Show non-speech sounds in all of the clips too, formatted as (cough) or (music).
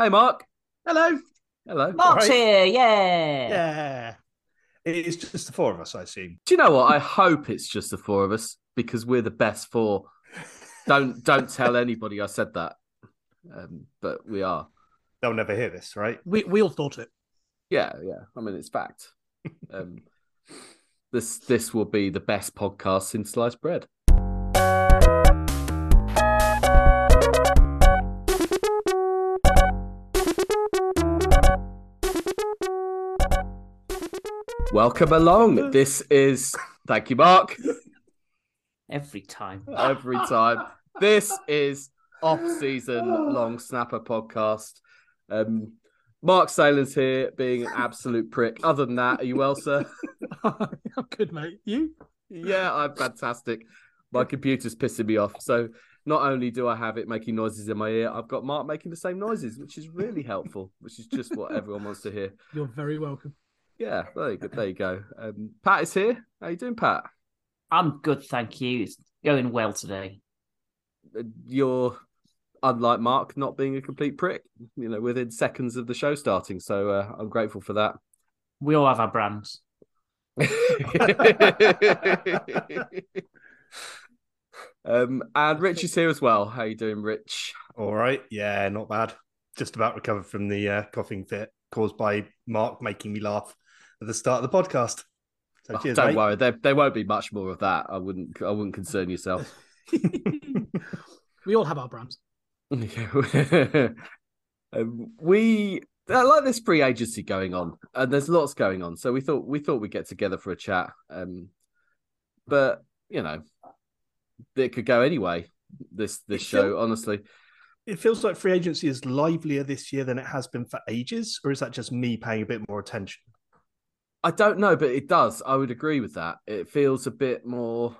Hey, Mark. Hello. Hello. Mark's Right. here, yeah. Yeah. It's just the four of us, I assume. Do you know what? I hope it's just the four of us because we're the best four. Don't don't tell (laughs) anybody I said that. Um, but we are. They'll never hear this, right? We we all thought it. Yeah, yeah. I mean, it's fact. (laughs) Um, this this will be the best podcast since sliced bread. Welcome along. This is thank you, Mark. Every time. Every time. This is off-season long snapper podcast. Um, Mark Salen's here, being an absolute prick. Other than that, are you well, sir? (laughs) I'm good, mate. You? Yeah, I'm fantastic. My computer's pissing me off. So not only do I have it making noises in my ear, I've got Mark making the same noises, which is really helpful, which is just what everyone wants to hear. You're very welcome. Yeah, (laughs) there you go. There you go. Um, Pat is here. How you doing, Pat? I'm good, thank you. It's going well today. Uh, You're unlike Mark, not being a complete prick. You know, within seconds of the show starting. So uh, I'm grateful for that. We all have our brands. (laughs) um, and Rich is here as well. How you doing, Rich? All right. Yeah, not bad. Just about recovered from the uh, coughing fit caused by Mark making me laugh at the start of the podcast. So Oh, cheers, don't mate. worry, there there won't be much more of that. I wouldn't I wouldn't concern yourself. (laughs) we all have our brands. (laughs) um, we I like this free agency going on, and there's lots going on. So we thought we thought we'd get together for a chat. Um, but you know, it could go anyway. This this It show, feel- honestly. It feels like free agency is livelier this year than it has been for ages, or is that just me paying a bit more attention? I don't know, but it does. I would agree with that. It feels a bit more,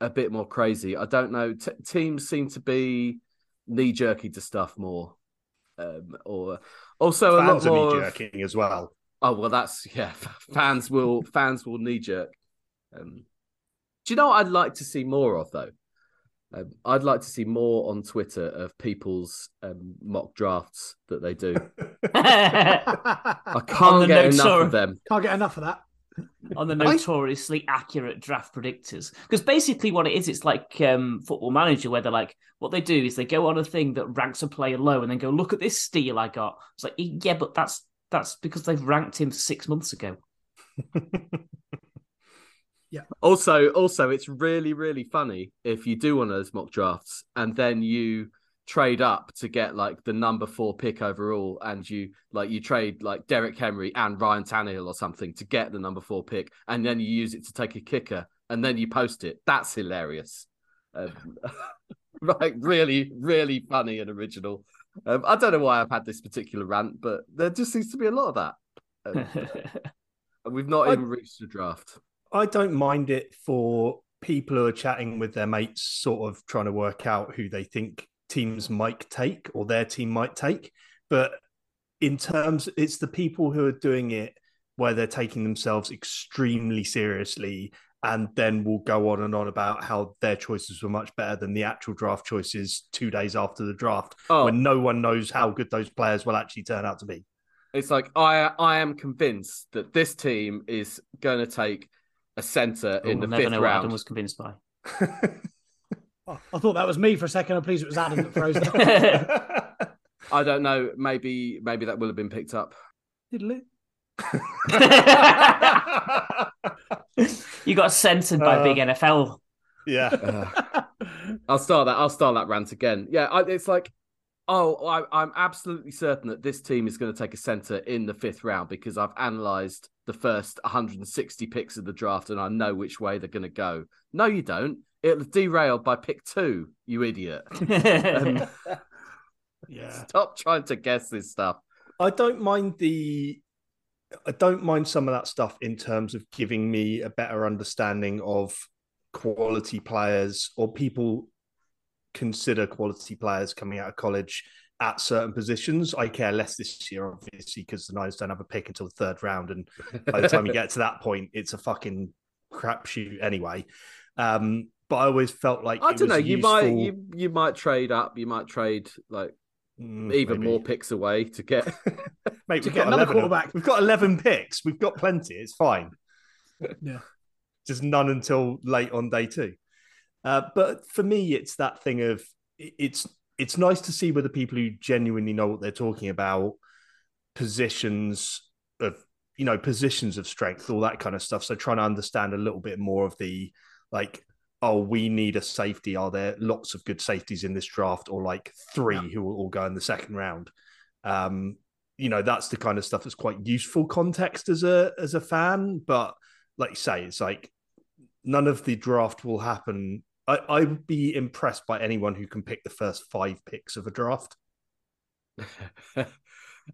a bit more crazy. I don't know. T- teams seem to be knee jerky to stuff more, um, or also a lot more. knee of- jerking as well. Oh well, that's yeah. (laughs) Fans will fans will knee jerk. Um, do you know what I'd like to see more of though? Um, I'd like to see more on Twitter of people's um, mock drafts that they do. (laughs) I can't the get enough notor- of them. Can't get enough of that. on the (laughs) notoriously accurate draft predictors. Because basically, what it is, it's like um, Football Manager, where they're like, what they do is they go on a thing that ranks a player low, and then go, look at this steal I got. It's like, yeah, but that's that's because they've ranked him six months ago. (laughs) Also, also, it's really, really funny if you do one of those mock drafts and then you trade up to get like the number four pick overall, and you like you trade like Derrick Henry and Ryan Tannehill or something to get the number four pick, and then you use it to take a kicker, and then you post it. That's hilarious. Um, (laughs) like really, really funny and original. Um, I don't know why I've had this particular rant, but there just seems to be a lot of that. Um, and (laughs) we've not I- even reached the draft. I don't mind it for people who are chatting with their mates, sort of trying to work out who they think teams might take or their team might take. But in terms, it's the people who are doing it where they're taking themselves extremely seriously and then will go on and on about how their choices were much better than the actual draft choices two days after the draft Oh, when no one knows how good those players will actually turn out to be. It's like I I am convinced that this team is going to take a centre in the never fifth know what Adam round. was convinced by. (laughs) Oh, I thought that was me for a second. I'm pleased it was Adam that froze that. (laughs) I don't know. Maybe maybe that will have been picked up. Diddly. (laughs) you got censored by Uh, big NFL. yeah. Uh, I'll start that. I'll start that rant again. Yeah, I, it's like, oh, I, I'm absolutely certain that this team is going to take a centre in the fifth round because I've analysed the first 160 picks of the draft and I know which way they're going to go. No, you don't. It'll derail by pick two. You idiot. (laughs) Um, (laughs) Yeah. stop trying to guess this stuff. I don't mind the I don't mind some of that stuff in terms of giving me a better understanding of quality players or people consider quality players coming out of college at certain positions. I care less this year, obviously, because the Niners don't have a pick until the third round, and by the time you get to that point, it's a fucking crapshoot anyway. Um, but I always felt like I it don't know. was You might you you might trade up. You might trade like Mm, even maybe. more picks away to get. (laughs) Mate, To we've get got another 11 quarterback. We've got 11 picks. We've got plenty. It's fine. (laughs) Yeah. Just none until late on day two. Uh, but for me, it's that thing of it's it's nice to see whether people who genuinely know what they're talking about, positions of you know positions of strength, all that kind of stuff. So trying to understand a little bit more of the like, oh, we need a safety. Are there lots of good safeties in this draft, or like three Yeah. who will all go in the second round? Um, you know, that's the kind of stuff that's quite useful context as a as a fan. But like you say, it's like none of the draft will happen. I, I would be impressed by anyone who can pick the first five picks of a draft. Uh,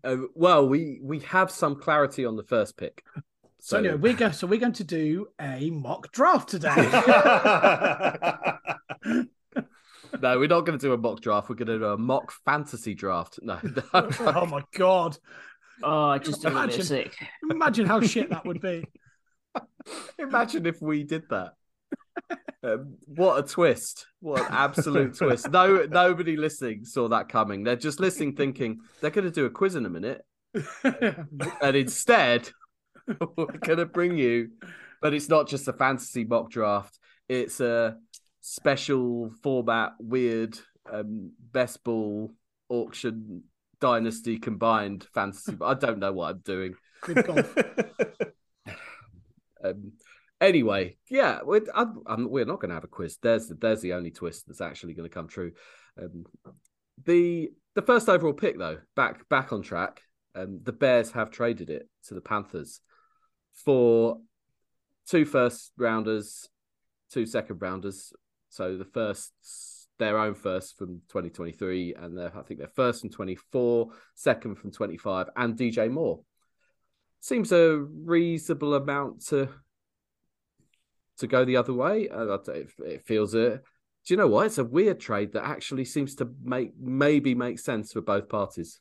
(laughs) well, we we have some clarity on the first pick. So, anyway, we go. So we're going to do a mock draft today. (laughs) no, we're not going to do a mock draft. We're going to do a mock fantasy draft. No, (laughs) no. oh my god! Oh, I just a little bit Imagine. sick. Imagine how shit that would be. Imagine if we did that. Um, what a twist! What an absolute (laughs) twist! No, nobody listening saw that coming. They're just listening, thinking they're going to do a quiz in a minute, (laughs) and instead, (laughs) we're going to bring you. But it's not just a fantasy mock draft; it's a special format, weird um, best ball auction dynasty combined fantasy. I don't know what I'm doing. Good golf. Um, anyway, yeah, we're, I'm, I'm, we're not going to have a quiz. There's there's the only twist that's actually going to come true. Um, the the first overall pick though, back back on track. Um, the Bears have traded it to the Panthers for two first rounders, two second rounders. So the first their own first from 2023, and their, I think their first from 24, second from 25, and DJ Moore seems a reasonable amount to to go the other way. Uh, It, it feels a. Do you know what? It's a weird trade that actually seems to make maybe make sense for both parties.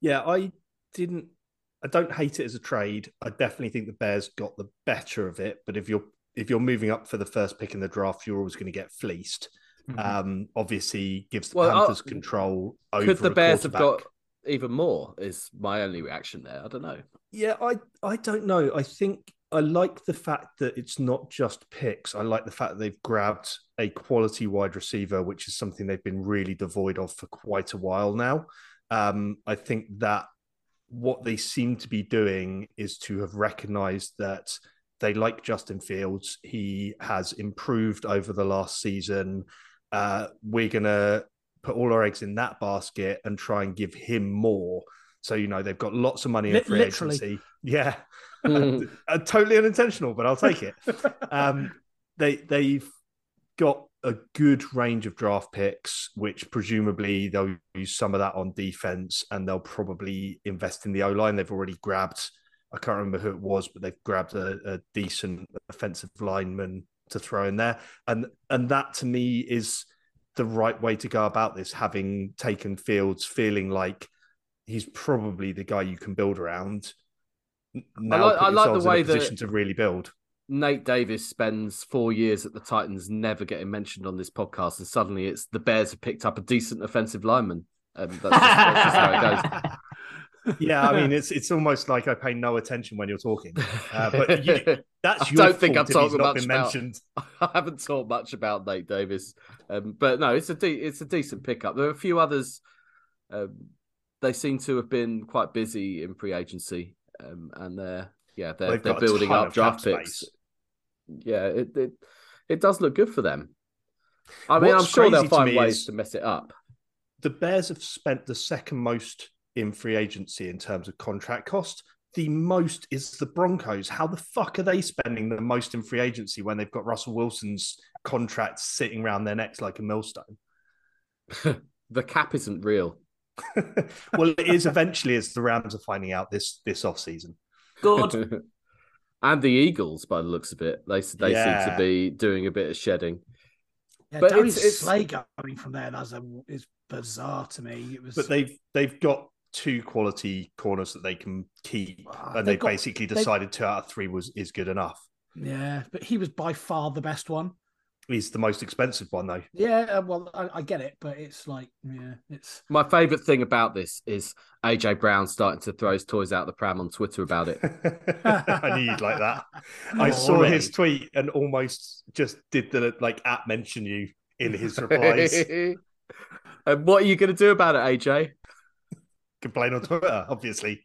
yeah, I didn't. I don't hate it as a trade. I definitely think the Bears got the better of it. But if you're if you're moving up for the first pick in the draft, you're always going to get fleeced. Um, obviously, gives the Well, uh, Panthers control over. Could the a Bears have got even more? Is my only reaction there. I don't know. Yeah, I I don't know. I think I like the fact that it's not just picks. I like the fact that they've grabbed a quality wide receiver, which is something they've been really devoid of for quite a while now. Um, I think that what they seem to be doing is to have recognized that they like Justin Fields. He has improved over the last season. Uh, we're gonna put all our eggs in that basket and try and give him more. So you know they've got lots of money in free literally. agency. (laughs) Yeah, Mm. (laughs) uh, totally unintentional, but I'll take it. (laughs) Um, they they've got a good range of draft picks, which presumably they'll use some of that on defense, and they'll probably invest in the O line. They've already grabbed. I can't remember who it was, but they've grabbed a, a decent offensive lineman to throw in there, and and that to me is the right way to go about this. Having taken Fields, feeling like he's probably the guy you can build around. Now like- put I like the yourselves in a way that- position to really build. Nate Davis spends four years at the Titans, never getting mentioned on this podcast, and suddenly it's the Bears have picked up a decent offensive lineman. Um, that's, just, that's just how it goes. (laughs) Yeah, I mean, it's it's almost like I pay no attention when you're talking. Uh, but you, (laughs) that's I your don't think I've talked much about- mentioned. (laughs) I haven't talked much about Nate Davis, um, but no, it's a de- it's a decent pickup. There are a few others. Um, they seem to have been quite busy in free agency, um, and they're yeah they're They've they're building up draft picks. space. Yeah, it, it it does look good for them. I mean, What's I'm sure they'll find ways to mess it up. The Bears have spent the second most in free agency in terms of contract cost. The most is the Broncos. How the fuck are they spending the most in free agency when they've got Russell Wilson's contract sitting around their necks like a millstone? (laughs) the cap isn't real. (laughs) well, it is eventually as the Rams are finding out this this off season. Good. (laughs) and the Eagles, by the looks of it, they they seem to be doing a bit of shedding. Yeah, But Darius it's- it's- Slay going from there that's a, is bizarre to me. It was, But they've they've got two quality corners that they can keep, Ah, and they've they got- basically they've- decided two out of three was is good enough. yeah, but he was by far the best one. He's the most expensive one though. Yeah, uh, well, I, I get it, but it's like, yeah, it's My favourite thing about this is AJ Brown starting to throw his toys out the pram on Twitter about it. (laughs) I knew you'd like that. (laughs) I saw Already. his tweet and almost just did the like at mention you in his replies. (laughs) and what are you going to do about it, AJ? Complain on Twitter, obviously.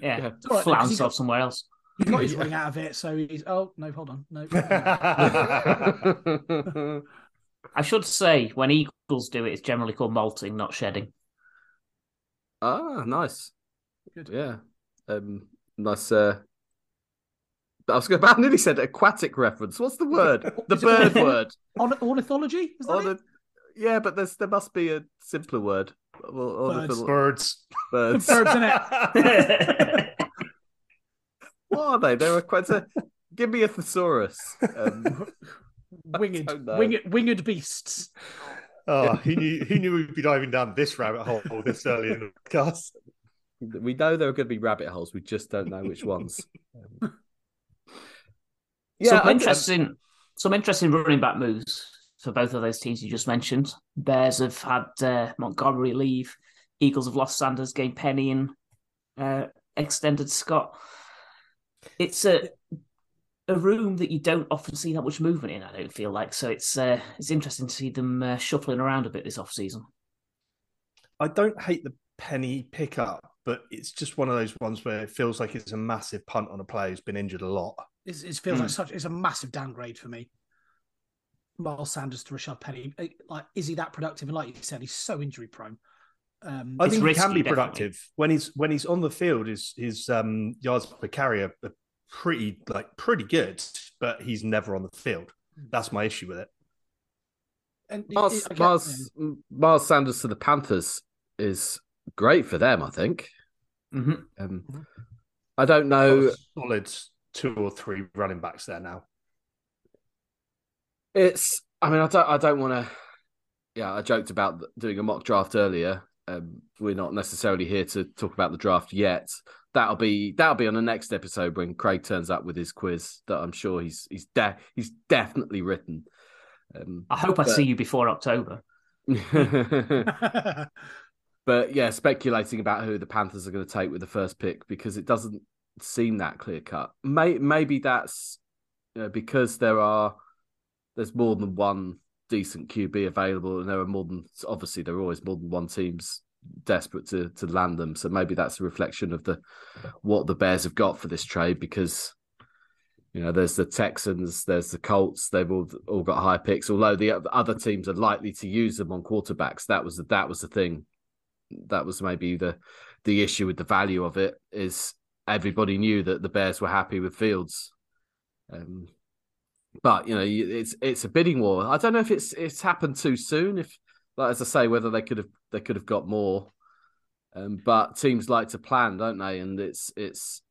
Yeah, Yeah. all right, flounce he off somewhere else. He got his ring out of it, so he's oh no, hold on, (laughs) no. I should say, when eagles do it, it's generally called molting, not shedding. ah, nice. Good. Yeah. Um, nice. Uh, I was going (laughs) to, I nearly said aquatic reference. What's the word? The Is bird ornith- word. On ornithology? Is that Or it? yeah, but there's there must be a simpler word. Or, or the Birds. fil- Birds. birds. Birds in it. (laughs) What are they? They're a quite a, Give me a thesaurus. Um, (laughs) Winged, winged, winged beasts. Oh, who knew, who knew we'd be diving down this rabbit hole this early in the podcast? we know there are going to be rabbit holes. We just don't know which ones. Um, some I- interesting, some interesting running back moves for both of those teams you just mentioned. Bears have had uh, Montgomery leave. Eagles have lost Sanders, gained Penny, and uh, extended Scott. It's a a room that you don't often see that much movement in. I don't feel like so. It's uh, it's interesting to see them uh, shuffling around a bit this off season. I don't hate the penny pickup, but it's just one of those ones where it feels like it's a massive punt on a player who's been injured a lot. It's, it feels Hmm. like such. It's a massive downgrade for me. Miles Sanders to Rashad Penny. Like, is he that productive? And like you said, he's so injury prone. Um, I It's think he risky, can be definitely. productive when he's when he's on the field. His his um, yards per carry are, are pretty like pretty good, but he's never on the field. That's my issue with it. and it- Miles, it- I get- Miles, Miles Sanders to the Panthers is great for them, I think. Mm-hmm. Um, Mhm. I don't know. Solid two or three running backs there now. It's. I mean, I don't. I don't want to. Yeah, I joked about doing a mock draft earlier. Um, we're not necessarily here to talk about the draft yet. That'll be that'll be on the next episode when Craig turns up with his quiz. That I'm sure he's he's de- he's definitely written. Um, I hope I see you before October. (laughs) but yeah, speculating about who the Panthers are going to take with the first pick because it doesn't seem that clear cut. May, maybe that's you know, because there are there's more than one decent QB available, and there are more than obviously there are always more than one teams desperate to to land them. So maybe that's a reflection of the what the Bears have got for this trade because. You know, there's the Texans, there's the Colts. They've all all got high picks. Although the other teams are likely to use them on quarterbacks, that was the, that was the thing. That was maybe the the issue with the value of it is everybody knew that the Bears were happy with Fields. Um, but you know, it's it's a bidding war. I don't know if it's it's happened too soon. If, like as I say, whether they could have they could have got more. Um, but teams like to plan, don't they? And it's it's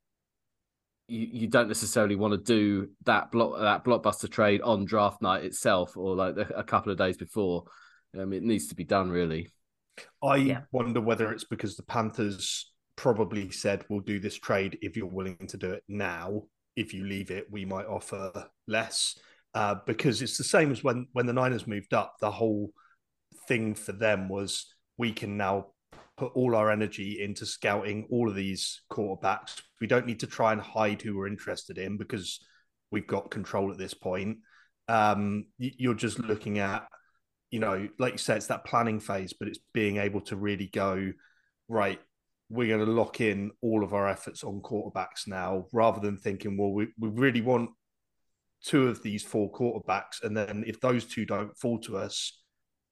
you, you don't necessarily want to do that block that blockbuster trade on draft night itself or like a a couple of days before. Um, it needs to be done really. I Yeah. wonder whether it's because the Panthers probably said we'll do this trade if you're willing to do it now. If you leave it, we might offer less. Uh, because it's the same as when when the Niners moved up. The whole thing for them was we can now put all our energy into scouting all of these quarterbacks. We don't need to try and hide who we're interested in because we've got control at this point. Um, you're just looking at you know, like you said, it's that planning phase, but it's being able to really go, right, we're going to lock in all of our efforts on quarterbacks now, rather than thinking, well, we, we really want two of these four quarterbacks. And then if those two don't fall to us,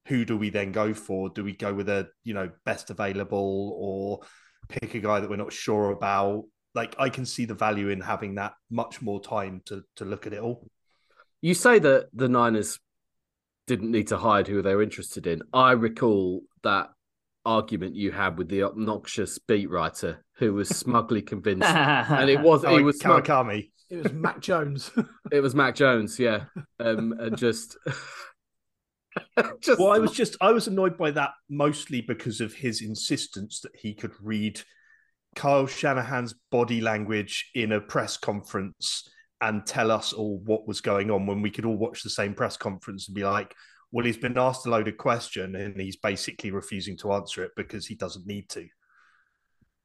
who do we then go for? Do we go with a, you know, best available or pick a guy that we're not sure about? Like I can see the value in having that much more time to to look at it all. You say that the Niners didn't need to hide who they were interested in. I recall that argument you had with the obnoxious beat writer who was (laughs) smugly convinced, and it (laughs) was Oh, it was smug- Kawakami. It was Mac Jones. (laughs) it was Mac Jones, yeah, um, and just just Well, I was just I was annoyed by that mostly because of his insistence that he could read Kyle Shanahan's body language in a press conference and tell us all what was going on when we could all watch the same press conference and be like, well, he's been asked a loaded question and he's basically refusing to answer it because he doesn't need to.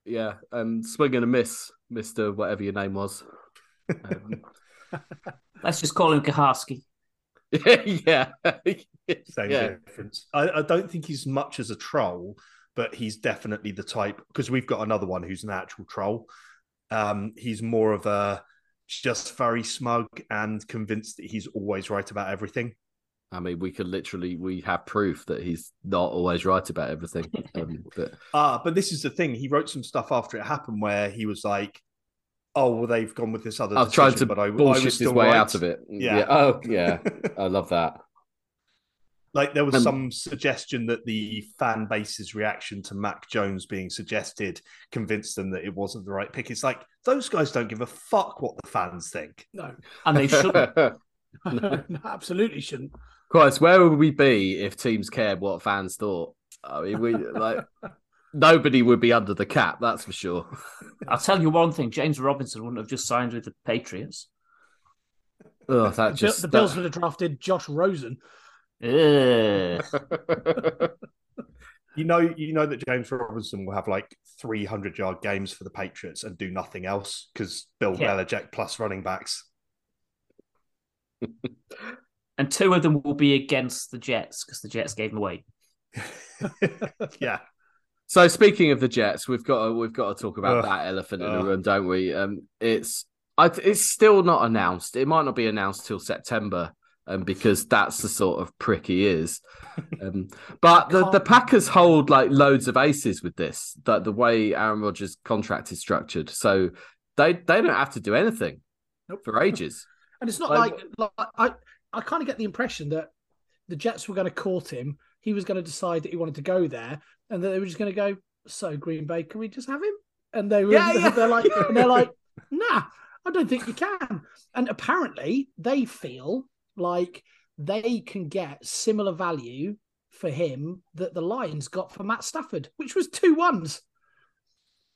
Yeah, um, swing and a miss, Mister whatever your name was. Um, (laughs) Let's just call him Kaharski. (laughs) yeah, (laughs) Same yeah. difference. I, I don't think he's much as a troll, but he's definitely the type because we've got another one who's an actual troll. Um, he's more of a just very smug and convinced that he's always right about everything. I mean, we could literally we have proof that he's not always right about everything. (laughs) Um, but Ah, but this is the thing. He wrote some stuff after it happened where he was like, "Oh, well, they've gone with this other." I've tried to but I, I bullshit was his still way right." out of it. Yeah. Oh, yeah. (laughs) I love that. Like there was Um, some suggestion that the fan base's reaction to Mac Jones being suggested convinced them that it wasn't the right pick. It's like those guys don't give a fuck what the fans think. No, And they shouldn't. (laughs) no, absolutely shouldn't. Christ, where would we be if teams cared what fans thought? I mean, we like (laughs) nobody would be under the cap, that's for sure. I'll tell you one thing: James Robinson wouldn't have just signed with the Patriots. Oh, that The, just the Bills would have drafted Josh Rosen. Ugh. (laughs) You know, you know that James Robinson will have like 300 yard games for the Patriots and do nothing else because Bill Yeah. Belichick plus running backs. (laughs) and two of them will be against the Jets because the Jets gave them away. (laughs) yeah, So speaking of the Jets, we've got to, we've got to talk about Ugh. that elephant in the room, don't we? Um, it's I, it's still not announced. It might not be announced till September, um, because that's the sort of prick he is. (laughs) Um, but the, the Packers hold like loads of aces with this. That the way Aaron Rodgers' contract is structured, so they they don't have to do anything Nope. for ages. And it's not Like- like, like I I kind of get the impression that the Jets were going to court him. He was going to decide that he wanted to go there, and that they were just going to go. So Green Bay, can we just have him? And they were Yeah, yeah, they're like and (laughs) they're like, nah, I don't think you can. And apparently they feel like they can get similar value for him that the Lions got for Matt Stafford, which was two ones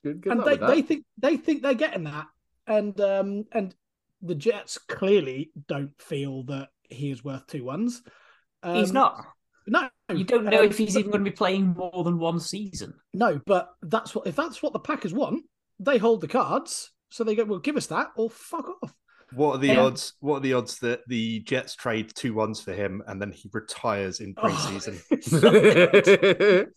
Good, good and they, they think they think they're getting that, and um and the Jets clearly don't feel that he is worth two ones. Um, He's not. No, You don't know um, if he's even going to be playing more than one season. no. But that's what if that's what the Packers want, they hold the cards. So they go, well, give us that or fuck off. what are the Yeah. odds? What are the odds that the Jets trade two ones for him and then he retires in Oh, preseason? (laughs)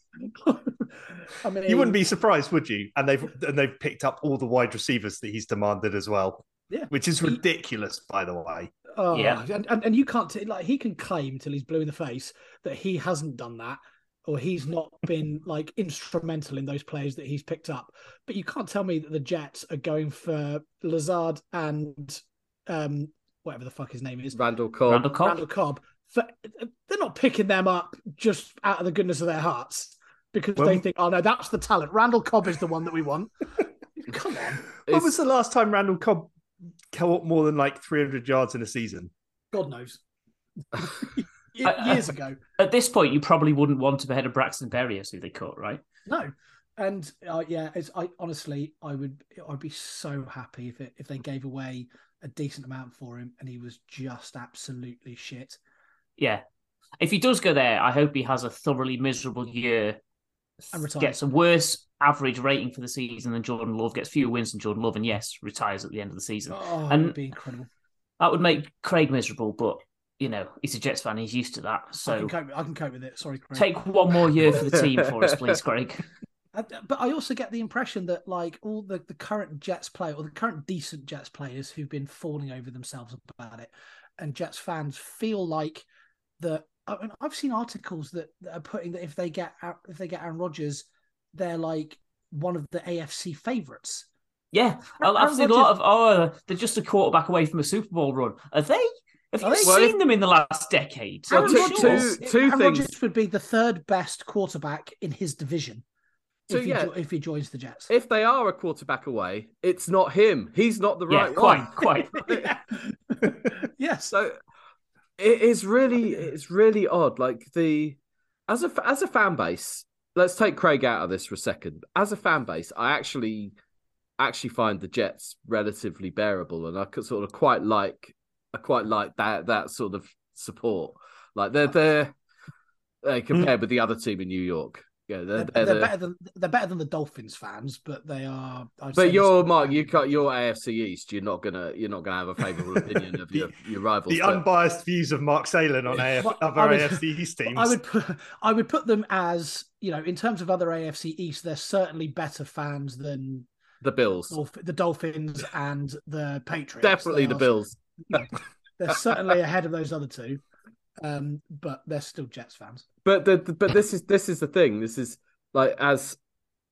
(laughs) I mean, You wouldn't be surprised, would you? And they've and they've picked up all the wide receivers that he's demanded as well. Yeah. which is He- ridiculous, by the way. Oh, Yeah. and, and and you can't t- like he can claim till he's blue in the face that he hasn't done that or he's not (laughs) been like instrumental in those players that he's picked up. But you can't tell me that the Jets are going for Lazard and um whatever the fuck his name is, Randall Cobb. Randall Cobb. Randall Cobb. For, they're not picking them up just out of the goodness of their hearts because Well- they think, oh no, that's the talent. Randall Cobb is the one that we want. (laughs) Come on, When was the last time Randall Cobb caught more than like 300 yards in a season? God knows. (laughs) Ye- I- Years ago. At this point, you probably wouldn't want to be ahead of Braxton Berrios, who they caught, right? No, and uh, yeah, it's I honestly I would I'd be so happy if it if they gave away a decent amount for him and he was just absolutely shit. Yeah. If he does go there, I hope he has a thoroughly miserable year. And retires. Gets a worse average rating for the season than Jordan Love, gets fewer wins than Jordan Love, and yes, retires at the end of the season. Oh, And- it would be incredible. That would make Craig miserable, but you know, he's a Jets fan, he's used to that. I So can cope. I can cope with it. Sorry, Craig. take one more year for the team (laughs) for us, please, Craig. But I also get the impression that like all the, the current Jets player or the current decent Jets players who've been falling over themselves about it, and Jets fans feel like that. I mean, I've seen articles that, that are putting that if they get Aa- if they get Aaron Rodgers, they're like one of the AFC favorites. Yeah, Aaron I've seen a lot of oh, they're just a quarterback away from a Super Bowl run. Are they? Have you Are they? Well, seen if- them in the last decade? Well, two- I'm Rodgers, two- two Aaron things. Rodgers would be the third best quarterback in his division So, if, he, yeah. jo- if he joins the Jets. If they are a quarterback away, it's not him. He's not the Yeah, right quite, one. quite. (laughs) (laughs) Yeah. (laughs) yes. So it is really it's really odd. Like the as a as a fan base, let's take Craig out of this for a second. As a fan base, I actually actually find the Jets relatively bearable, and I could sort of quite like I quite like that that sort of support. Like they're they're they mm. compared with the other team in New York. Yeah, they're, They're, they're, they're better than they're better than the Dolphins fans, but they are. I'd say But you're Mark. better You than- got your AFC East. You're not gonna. You're not gonna have a favourable (laughs) opinion of your, your rivals. The but- unbiased views of Mark Salem on AF, Well, other would- AFC East teams. I would put I would put them as you know in terms of other AFC East, they're certainly better fans than the Bills. Dolph- the Dolphins and the Patriots. Definitely They the are- Bills. They're certainly ahead of those other two, um, but they're still Jets fans. But the, the- but this is this is the thing. This is like as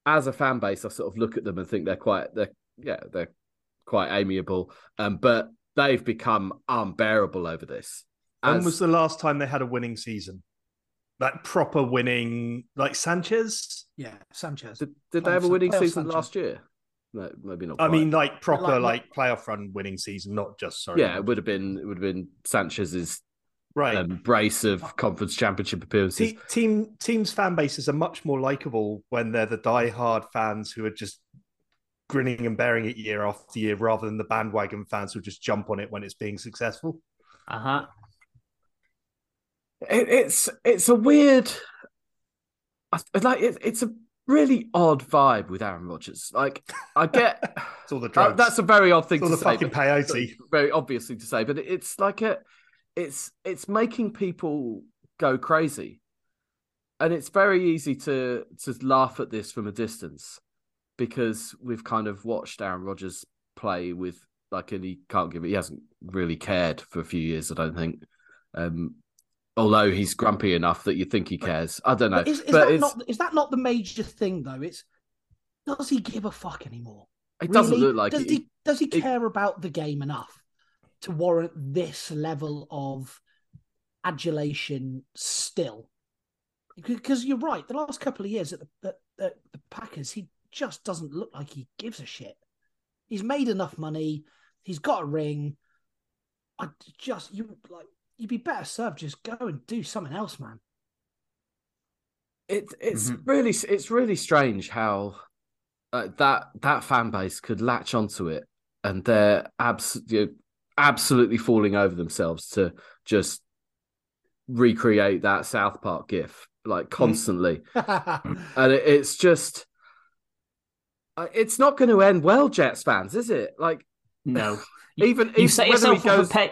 as a fan base, I sort of look at them and think they're quite they're yeah they're quite amiable. Um, but they've become unbearable over this. when was the last time they had a winning season? Like proper winning, like Sanchez. Yeah, Sanchez. did, did they have a winning season Sanchez. last year? No, maybe not. I mean, like proper, Like- like, playoff run winning season, not just sorry. yeah, it would have been it would have been Sanchez's right. um, brace of conference championship appearances. Te- team teams fan bases are much more likable when they're the die-hard fans who are just grinning and bearing it year after year, rather than the bandwagon fans who just jump on it when it's being successful. Uh huh. It, it's it's a weird, like it, it's a really odd vibe with Aaron Rodgers. Like I get (laughs) It's all the uh, drugs. that's a very odd thing it's all to the say, fucking but- peyote. very obviously to say, but it's like a, it's it's making people go crazy, and it's very easy to to laugh at this from a distance because we've kind of watched Aaron Rodgers play with like, and he can't give it. He hasn't really cared for a few years, I don't think. Um, although he's grumpy enough that you think he cares. I don't know, But is, is but that it's, not is that not the major thing though? It's does he give a fuck anymore? it doesn't look like does it. he does he it- care about the game enough to warrant this level of adulation still? Because you're right, the last couple of years at the, at, at the Packers, he just doesn't look like he gives a shit. He's made enough money. He's got a ring. I just you like you'd be better served just go and do something else, man. it it's Mhm. really it's really strange how uh, that that fan base could latch onto it and they're absolutely absolutely falling over themselves to just recreate that South Park gif like constantly (laughs) and it, it's just uh, it's not going to end well Jets fans is it like No. (sighs) even You even set yourself up for pain.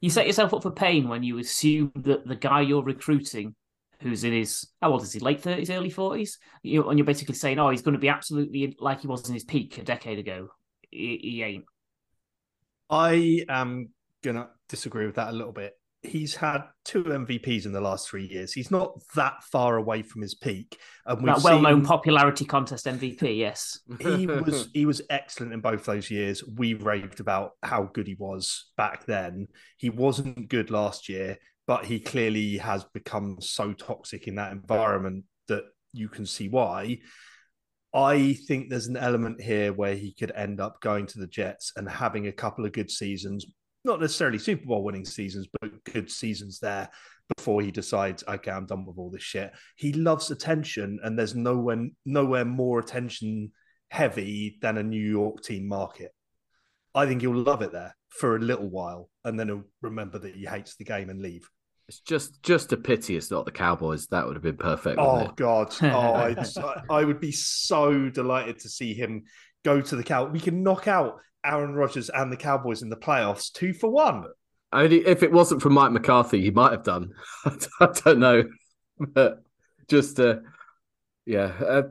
You set yourself up for pain when you assume that the guy you're recruiting, who's in his how old is he, late thirties, early forties, you and you're basically saying, oh, he's going to be absolutely like he was in his peak a decade ago. He, he ain't. I am gonna disagree with that a little bit. He's had two MVPs in the last three years. He's not that far away from his peak, and That well-known seen- popularity contest MVP. Yes. he (laughs) was he was excellent in both those years. We raved about how good he was back then. He wasn't good last year, but he clearly has become so toxic in that environment that you can see why. I think there's an element here where he could end up going to the Jets and having a couple of good seasons, not necessarily Super Bowl winning seasons, but good seasons there before he decides, okay, I'm done with all this shit. He loves attention, and there's nowhere nowhere more attention heavy than a New York team market. I think he'll love it there for a little while, and then he'll remember that he hates the game and leave. It's just just a pity it's not the Cowboys that would have been perfect Oh? God! (laughs) Oh, I'd, I would be so delighted to see him go to the cow. We can knock out Aaron Rodgers and the Cowboys in the playoffs two for one. Only if it wasn't for Mike McCarthy, he might have done. (laughs) I don't know, but just uh, yeah. Uh,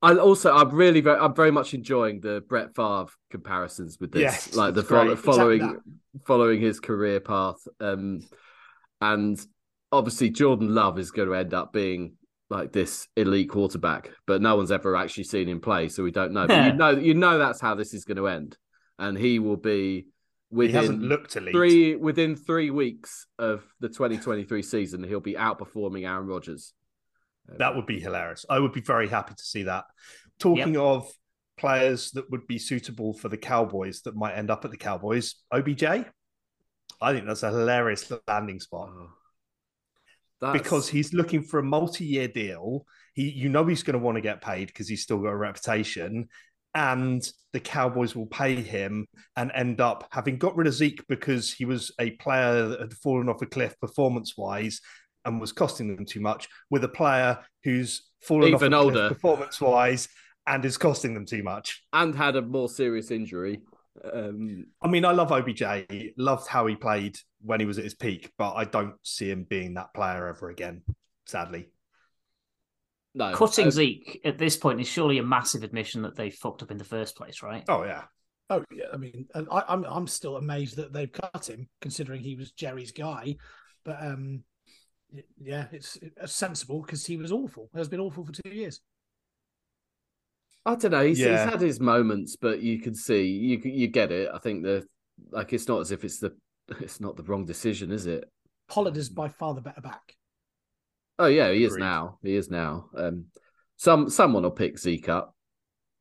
I also I'm really very I'm very much enjoying the Brett Favre comparisons with this, Yes, like the it's follow, great. following Exactly following his career path, um, and obviously Jordan Love is going to end up being like this elite quarterback, but no one's ever actually seen him play, so we don't know. But you (laughs) know, you know that's how this is going to end, and he will be he hasn't within three within three weeks of the 2023 season, he'll be outperforming Aaron Rodgers. That would be hilarious. I would be very happy to see that. Talking of players that would be suitable for the Cowboys that might end up at the Cowboys, OBJ. I think that's a hilarious landing spot. That's- because he's looking for a multi-year deal. He, you know, he's going to want to get paid because he's still got a reputation, and the Cowboys will pay him and end up having got rid of Zeke because he was a player that had fallen off a cliff performance wise and was costing them too much, with a player who's fallen Even off older. performance wise and is costing them too much. and had a more serious injury. Um, I mean, I love OBJ, loved how he played when he was at his peak, but I don't see him being that player ever again, sadly. no, Cutting uh, Zeke at this point is surely a massive admission that they fucked up in the first place, right? Oh, yeah. Oh yeah, I mean, and I, I'm I'm still amazed that they've cut him, considering he was Jerry's guy. But um, yeah, it's, it's sensible because he was awful. He has been awful for two years. I don't know. He's, Yeah. he's had his moments, but you can see you you get it. I think the like it's not as if it's the (laughs) it's not the wrong decision, is it? Pollard is by far the better back. Oh yeah, he is Agreed. now. He is now. Um, some someone will pick Zeke up,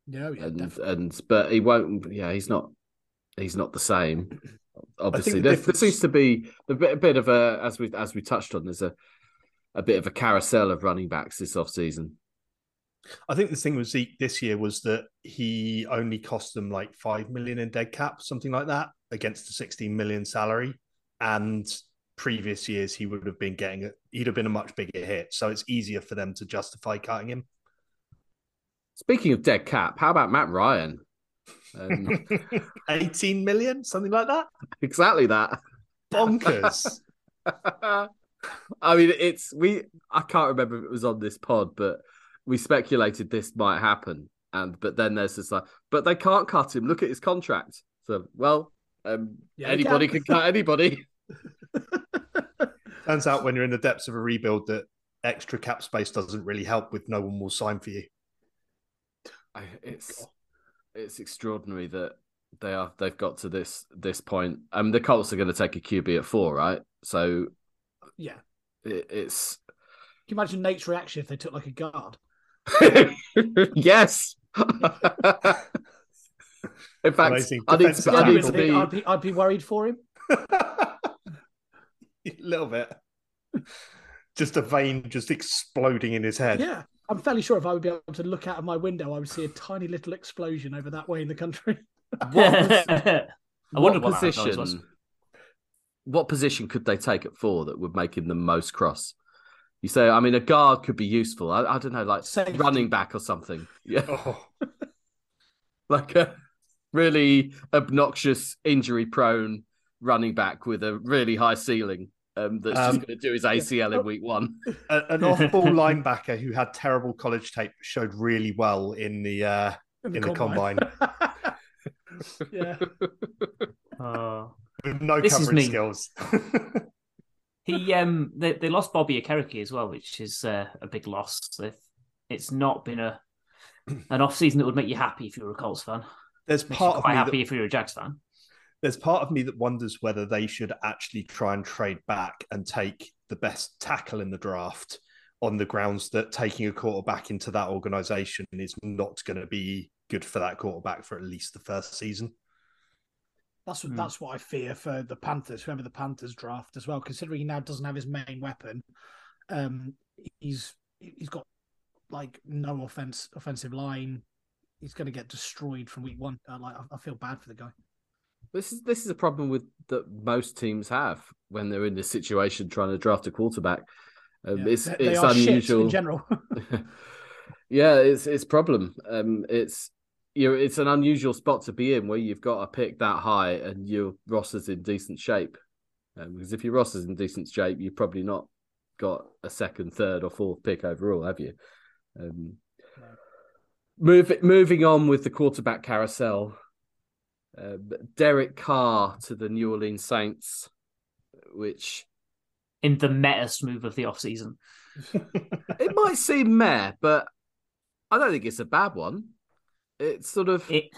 No, yeah, and definitely. and but he won't. Yeah, he's not. He's not the same. (clears throat) Obviously, the there, there seems to be a bit, a bit of a as we as we touched on. There's a a bit of a carousel of running backs this off season. I think the thing with Zeke this year was that he only cost them like five million in dead cap, something like that, against the 16 million salary. And previous years he would have been getting it, he'd have been a much bigger hit. So it's easier for them to justify cutting him. Speaking of dead cap, how about Matt Ryan? Um, (laughs) 18 million, something like that. exactly that. Bonkers. (laughs) I mean, it's we. I can't remember if it was on this pod, but we speculated this might happen, and but then there's this like, but they can't cut him. Look at his contract. So, well, um, Yeah, anybody can. can cut anybody. (laughs) Turns out when you're in the depths of a rebuild that extra cap space doesn't really help with no one will sign for you. I, it's it's extraordinary that they are they've got to this this point. I mean, the Colts are going to take a QB at four, right? So yeah. it, it's Can you imagine Nate's reaction if they took like a guard? (laughs) yes. (laughs) In fact, Amazing I need defensive to, I need to tackle. be. I'd be I'd be worried for him. a (laughs) little bit. Just a vein just exploding in his head. Yeah, I'm fairly sure if I would be able to look out of my window, I would see a tiny little explosion over that way in the country. What, I what wondered what that noise was. position? What position could they take at four that would make him the most cross? You say, I mean, a guard could be useful. I, I don't know, like Safety. running back or something. Yeah, Oh, (laughs) like a really obnoxious, injury-prone running back with a really high ceiling. Um, that's Um, just going to do his ACL in week one. a- an off-ball (laughs) linebacker who had terrible college tape showed really well in the uh, in the combine (laughs) yeah, Oh. with no This is coverage me. skills. He um they, they lost Bobby Okereke as well, which is uh, a big loss. They've, it's not been a an off season that would make you happy if you were a Colts fan. There's part of me happy that, if you were a Jags fan. there's part of me that wonders whether they should actually try and trade back and take the best tackle in the draft on the grounds that taking a quarterback into that organization is not going to be good for that quarterback for at least the first season. That's what Hmm. that's what I fear for the Panthers. Whoever the Panthers draft as well, considering he now doesn't have his main weapon. Um, he's he's got like no offense offensive line. He's going to get destroyed from week one. I like I, I feel bad for the guy. This is this is a problem with that most teams have when they're in this situation trying to draft a quarterback. Um, Yeah. It's it's unusual in general. (laughs) yeah, it's it's a problem. Um, it's you know, it's an unusual spot to be in where you've got a pick that high and your roster's in decent shape. Um, because if your roster's in decent shape, you've probably not got a second, third, or fourth pick overall, have you? Um, move, moving on with the quarterback carousel. Um, Derek Carr to the New Orleans Saints, which In the mettest move of the off season. (laughs) it might seem meh, but I don't think it's a bad one. It's sort of It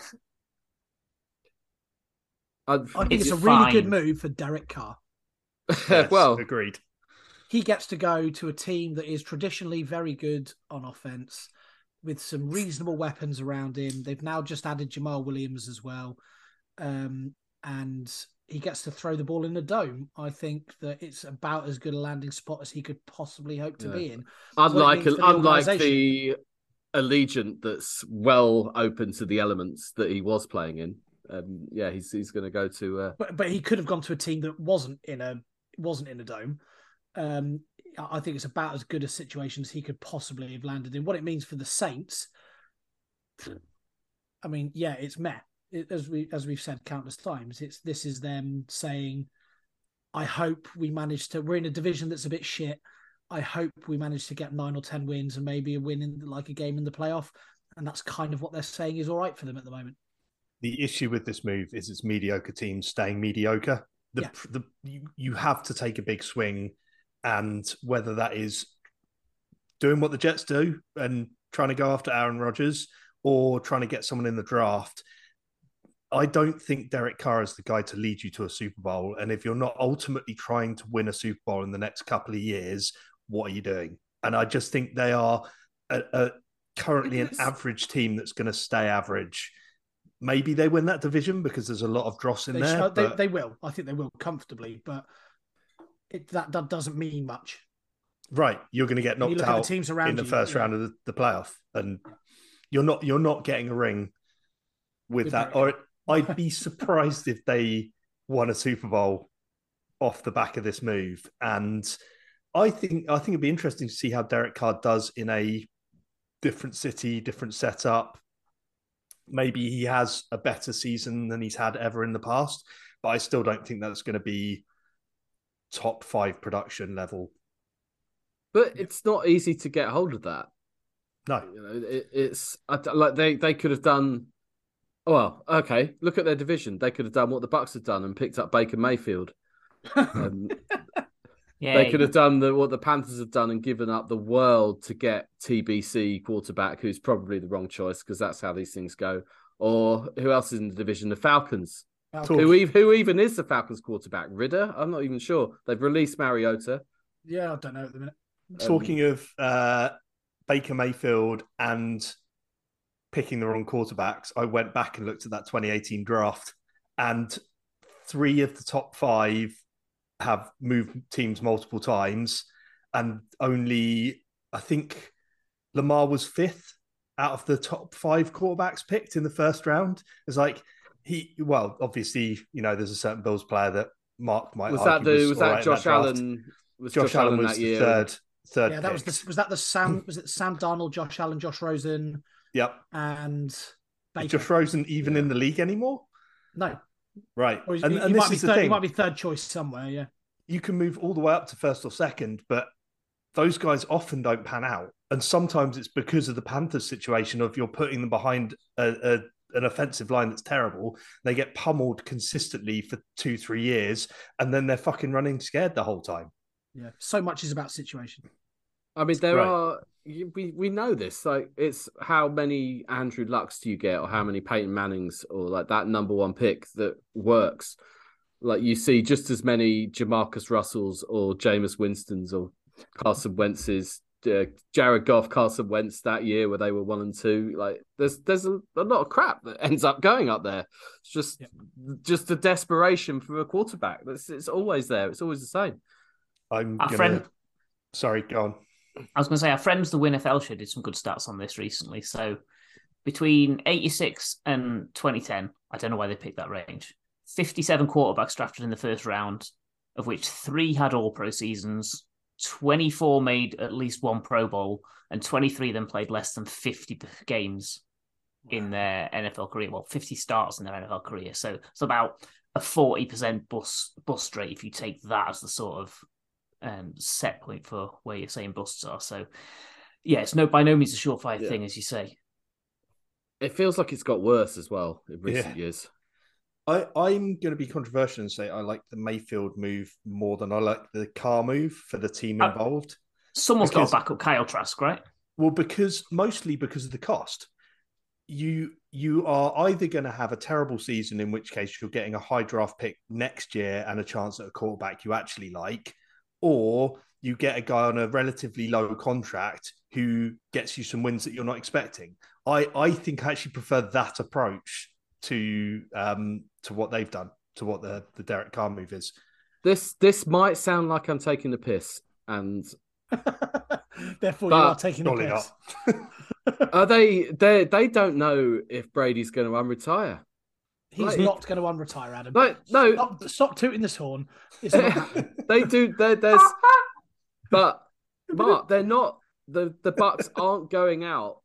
I, I think It's it's, a really good move for Derek Carr. (laughs) Yes, well, agreed. He gets to go to a team that is traditionally very good on offense with some reasonable weapons around him. They've now just added Jamaal Williams as well. Um, and he gets to throw the ball in the dome. I think that it's about as good a landing spot as he could possibly hope to Yeah. be in. unlike means for the unlike the Allegiant that's well open to the elements that he was playing in. Um, yeah, he's he's going to go to. Uh... But but he could have gone to a team that wasn't in a wasn't in a dome. Um, I think it's about as good a situation as he could possibly have landed in. What it means for the Saints, I mean, yeah, it's met it, as we as we've said countless times. It's this is them saying, "I hope we manage to. We're in a division that's a bit shit. I hope we manage to get nine or ten wins and maybe a win in like a game in the playoff." And that's kind of what they're saying is all right for them at the moment. The issue with this move is it's mediocre teams staying mediocre. The, Yeah. the you, you have to take a big swing, and whether that is doing what the Jets do and trying to go after Aaron Rodgers or trying to get someone in the draft. I don't think Derek Carr is the guy to lead you to a Super Bowl. And if you're not ultimately trying to win a Super Bowl in the next couple of years, what are you doing? And I just think they are a, a currently an average team that's going to stay average. Maybe they win that division because there's a lot of dross in They, there. sh- they, but- they will. I think they will comfortably, but it, that that doesn't mean much. right, you're going to get knocked out teams around in the you, first yeah. round of the, the playoff, and you're not you're not getting a ring with With that. Or I'd be (laughs) surprised if they won a Super Bowl off the back of this move. And I think I think it'd be interesting to see how Derek Carr does in a different city, different setup. Maybe he has a better season than he's had ever in the past, but I still don't think that's going to be top five production level. But it's not easy to get hold of that. No, You know, it, it's like they they could have done. Well, okay. Look at their division. They could have done what the Bucks have done and picked up Baker Mayfield. (laughs) Um, Yeah, they could have done the, what the Panthers have done and given up the world to get TBC quarterback, who's probably the wrong choice because that's how these things go. Or who else is in the division? The Falcons. Falcons. Who, who even is the Falcons quarterback? Ridder? I'm not even sure. They've released Mariota. Yeah, I don't know at the minute. Talking of uh, Baker Mayfield and picking the wrong quarterbacks, I went back and looked at that 2018 draft, and three of the top five have moved teams multiple times, and only I think Lamar was fifth out of the top five quarterbacks picked in the first round. It's like he, well, obviously, you know, there's a certain Bills player that Mark might Was that argue the was all that right Josh draft. Allen? Was Josh, Allen was that the year? third. Third. Yeah, that was the, was that the Sam was it Sam Darnold, Josh Allen, Josh Rosen, Yep. and Is Baker? Josh Rosen even Yeah. in the league anymore? no, Right. or he's- And, he, and he this might be is the third. He might be third choice somewhere. Yeah, You can move all the way up to first or second, but those guys often don't pan out. And sometimes it's because of the Panthers situation of you're putting them behind a, a, an offensive line that's terrible. They get pummeled consistently for two, three years, and then they're fucking running scared the whole time. yeah. So much is about situation. I mean, there Right. are we we know this. Like, it's how many Andrew Lucks do you get, or how many Peyton Mannings, or like that number one pick that works. Like you see, just as many Jamarcus Russells or Jameis Winston's or Carson Wentz's, uh, Jared Goff, Carson Wentz that year where they were one and two. Like, there's there's a, a lot of crap that ends up going up there. It's just Yep. just a desperation for a quarterback. That's it's always there. It's always the same. I'm Our gonna. friend- Sorry, go on. I was going to say our friends the Win FL show did some good stats on this recently. So between 86 and 2010, I don't know why they picked that range. 57 quarterbacks drafted in the first round, of which three had all pro seasons, 24 made at least one Pro Bowl, and 23 of them played less than 50 games in their NFL career. Well, 50 starts in their NFL career. So it's about a 40% bust, bust rate if you take that as the sort of um, set point for where you're saying busts are. So, yeah, it's no by no means a surefire Yeah. thing, as you say. It feels like it's got worse as well in recent Yeah. years. I, I'm going to be controversial and say I like the Mayfield move more than I like the Carr move for the team Uh, involved. Someone's Because- got to back up Kyle Trask, right? Well, because mostly because of the cost. You you are either going to have a terrible season, in which case you're getting a high draft pick next year and a chance at a quarterback you actually like, or you get a guy on a relatively low contract who gets you some wins that you're not expecting. I I think I actually prefer that approach to um to what they've done, to what the the Derek Carr move is. This this might sound like I'm taking the piss, and (laughs) Therefore, But- you are taking the Surely piss. Are they? They they don't know if Brady's going to unretire. He's Like- not going to unretire, Adam. Like no, Stop, stop tooting this horn. It's not (laughs) they do. There, there's, but Mark, they're not. The the Bucks aren't going out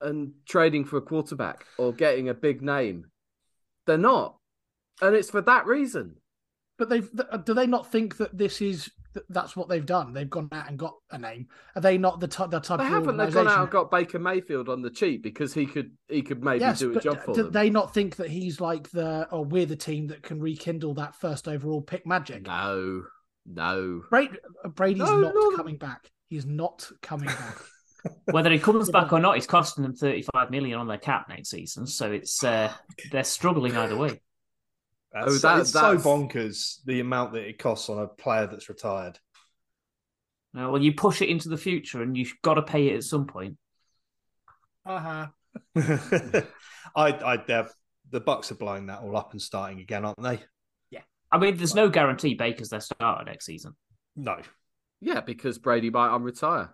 and trading for a quarterback or getting a big name. They're not, and it's for that reason. But they've do they not think that this is that's what they've done? They've gone out and got a name. Are they not the type the type They of haven't. They've gone out and got Baker Mayfield on the cheap because he could he could maybe yes, do a but job for them? do them. they not think that he's like the or we're the team that can rekindle that first overall pick magic? No, no. Brady, Brady's No, not no. coming back. He's not coming back. (laughs) Whether he comes (laughs) back or not, he's costing them 35 million on their cap next season. So it's uh, (sighs) they're struggling either way. That's, Oh, that- it's so bonkers the amount that it costs on a player that's retired. Uh, well, you push it into the future, and you've got to pay it at some point. (laughs) Uh I, I, they're- the Bucks are blowing that all up and starting again, aren't they? Yeah. I mean, there's no guarantee Baker's their starter next season. No, Yeah, because Brady might unretire.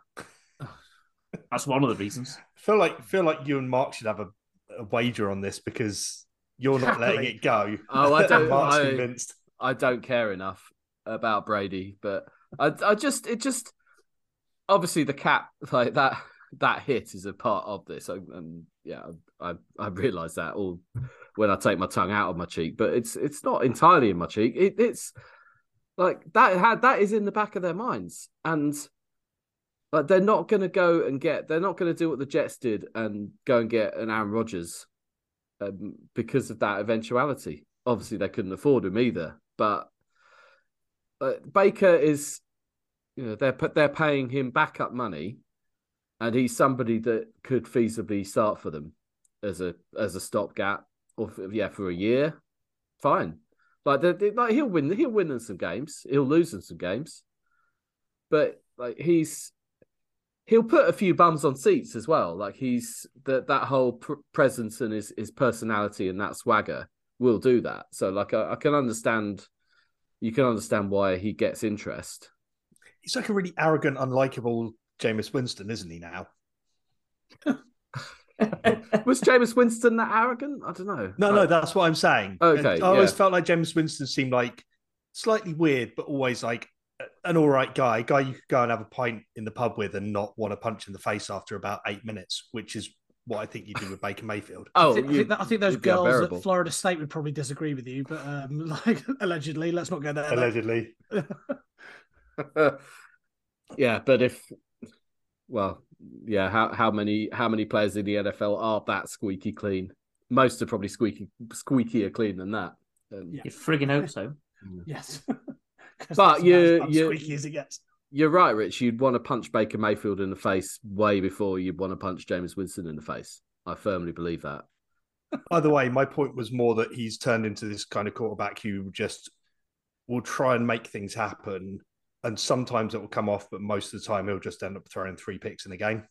That's one of the reasons. I (laughs) feel like feel like you and Mark should have a, a wager on this because you're not letting it go. Oh, I (laughs) don't- Mark's I- convinced. I don't care enough about Brady, but I, I just, it just, obviously the cap (laughs) like that, that hit is a part of this. I, um, yeah, I, I realise that all when I take my tongue out of my cheek, but it's, it's not entirely in my cheek. It, it's like that had that is in the back of their minds, and like they're not going to go and get, they're not going to do what the Jets did and go and get an Aaron Rodgers um, because of that eventuality. Obviously, they couldn't afford him either, but uh, Baker is, you know, they're they're paying him backup money, and he's somebody that could feasibly start for them as a as a stopgap, or for, yeah, for a year, fine. Like, they they- like he'll win, he'll win them some games, he'll lose them some games, but like he's he'll put a few bums on seats as well. Like he's that that whole pr- presence and his his personality and that swagger will do that. So like I, I can understand, you can understand why he gets interest. He's like a really arrogant, unlikable Jameis Winston, isn't he? Now, (laughs) Was Jameis Winston that arrogant? I don't know. no, no, that's what I'm saying. Okay, I always yeah. felt like Jameis Winston seemed like slightly weird, but always like an all right guy, guy you could go and have a pint in the pub with and not want to punch in the face after about eight minutes, which is what I think you do with Baker Mayfield. Oh, I think, I think, that, I think those girls at Florida State would probably disagree with you, but um, (laughs) like allegedly, let's not go there. Allegedly, (laughs) yeah, but if well, yeah, how how many how many players in the NFL are that squeaky clean? Most are probably squeaky squeakier clean than that. Um, Yeah. You friggin' hope so. Yes, 'Cause (laughs) But you, you, squeaky as it gets. You're right, Rich. You'd want to punch Baker Mayfield in the face way before you'd want to punch Jameis Winston in the face. I firmly believe that. By the way, my point was more that he's turned into this kind of quarterback who just will try and make things happen. And sometimes it will come off, but most of the time he'll just end up throwing three picks in a game.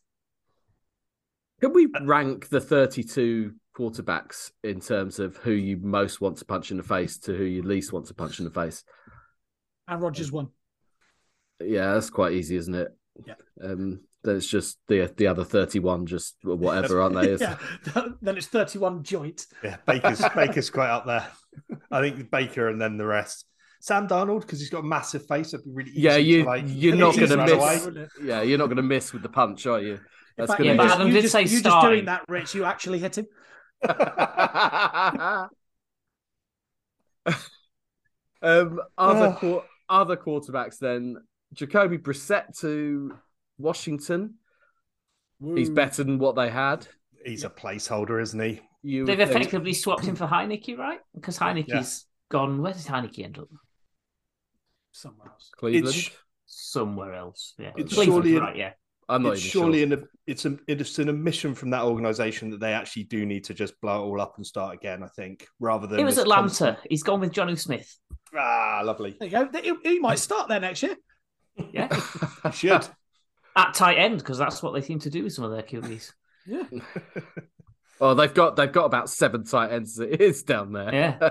Can we uh, rank the 32 quarterbacks in terms of who you most want to punch in the face to who you least want to punch in the face? Aaron Rodgers won. Yeah, that's quite easy, isn't it? Yeah. Um, then it's just the the other 31, just whatever, aren't they? (laughs) Yeah. Then it's thirty-one joint. Yeah, Baker's Baker's quite up there. I think Baker and then the rest. Sam Darnold because he's got a massive face. It'd be really easy Yeah, you to, like, you're not going to to run away. miss. Yeah, you're not going to miss with the punch, are you? In That's fact, going Yeah, you but to just- Adam did just, say you're just doing that, Rich. You actually hit him. (laughs) (laughs) um, other Ugh. quar- other quarterbacks then. Jacoby Brissett to Washington. He's better than what they had. He's a placeholder, isn't he? You They've would think- effectively swapped him for Heinicke, right? Because Heinicke's gone. Where does Heinicke end up? somewhere else. Cleveland. It's Somewhere else. Yeah, It's Cleveland, surely- right? Yeah. I'm not it's even surely sure. an it's an it's an admission from that organisation that they actually do need to just blow it all up and start again. I think rather than It was Atlanta. constant- He's gone with Jonnu Smith. Ah, lovely. There you go. He, he might start there next year. Yeah, (laughs) You should. at tight end because that's what they seem to do with some of their QBs. Yeah. (laughs) Oh, they've got they've got about seven tight ends as it is down there. Yeah.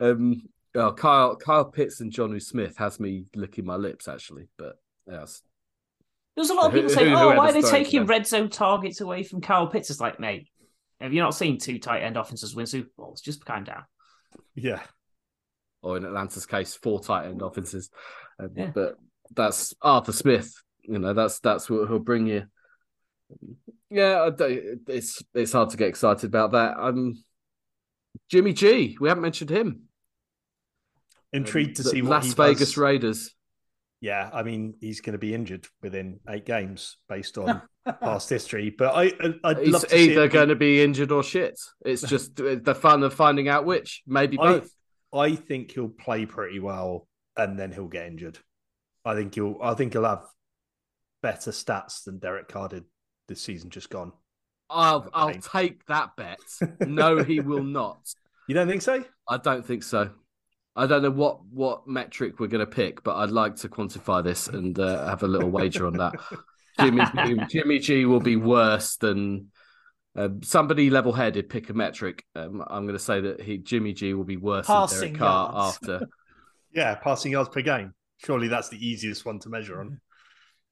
(laughs) um. Oh, Kyle Kyle Pitts and Jonnu Smith has me licking my lips actually, but yes. There was a lot of people Who- saying, who- "Oh, why are they taking them. red zone targets away from Kyle Pitts?" It's like, mate, have you not seen two tight end offenses win Super Bowls? Just calm down. Yeah. Or in Atlanta's case, four tight end offenses. Um, Yeah. But that's Arthur Smith. You know, that's that's what he'll bring you. Yeah, I don't- it's it's hard to get excited about that. Um, Jimmy G, we haven't mentioned him. Intrigued to The see what Las Vegas does. Raiders. Yeah, I mean, he's going to be injured within eight games based on (laughs) past history. But I, I'd He's love to either going to be injured or shit. It's (laughs) just the fun of finding out which. Maybe both. I think he'll play pretty well, and then he'll get injured. I think he'll. I think he'll have better stats than Derek Carr did this season just gone. I'll I'll take that bet. (laughs) No, he will not. You don't think so? I don't think so. I don't know what what metric we're going to pick, but I'd like to quantify this and uh, have a little wager on that. (laughs) Jimmy Jimmy G will be worse than um, somebody level-headed. Pick a metric. Um, I'm going to say that he Jimmy G will be worse Passing than Derek Carr yards. after. (laughs) Yeah, passing yards per game. Surely that's the easiest one to measure on.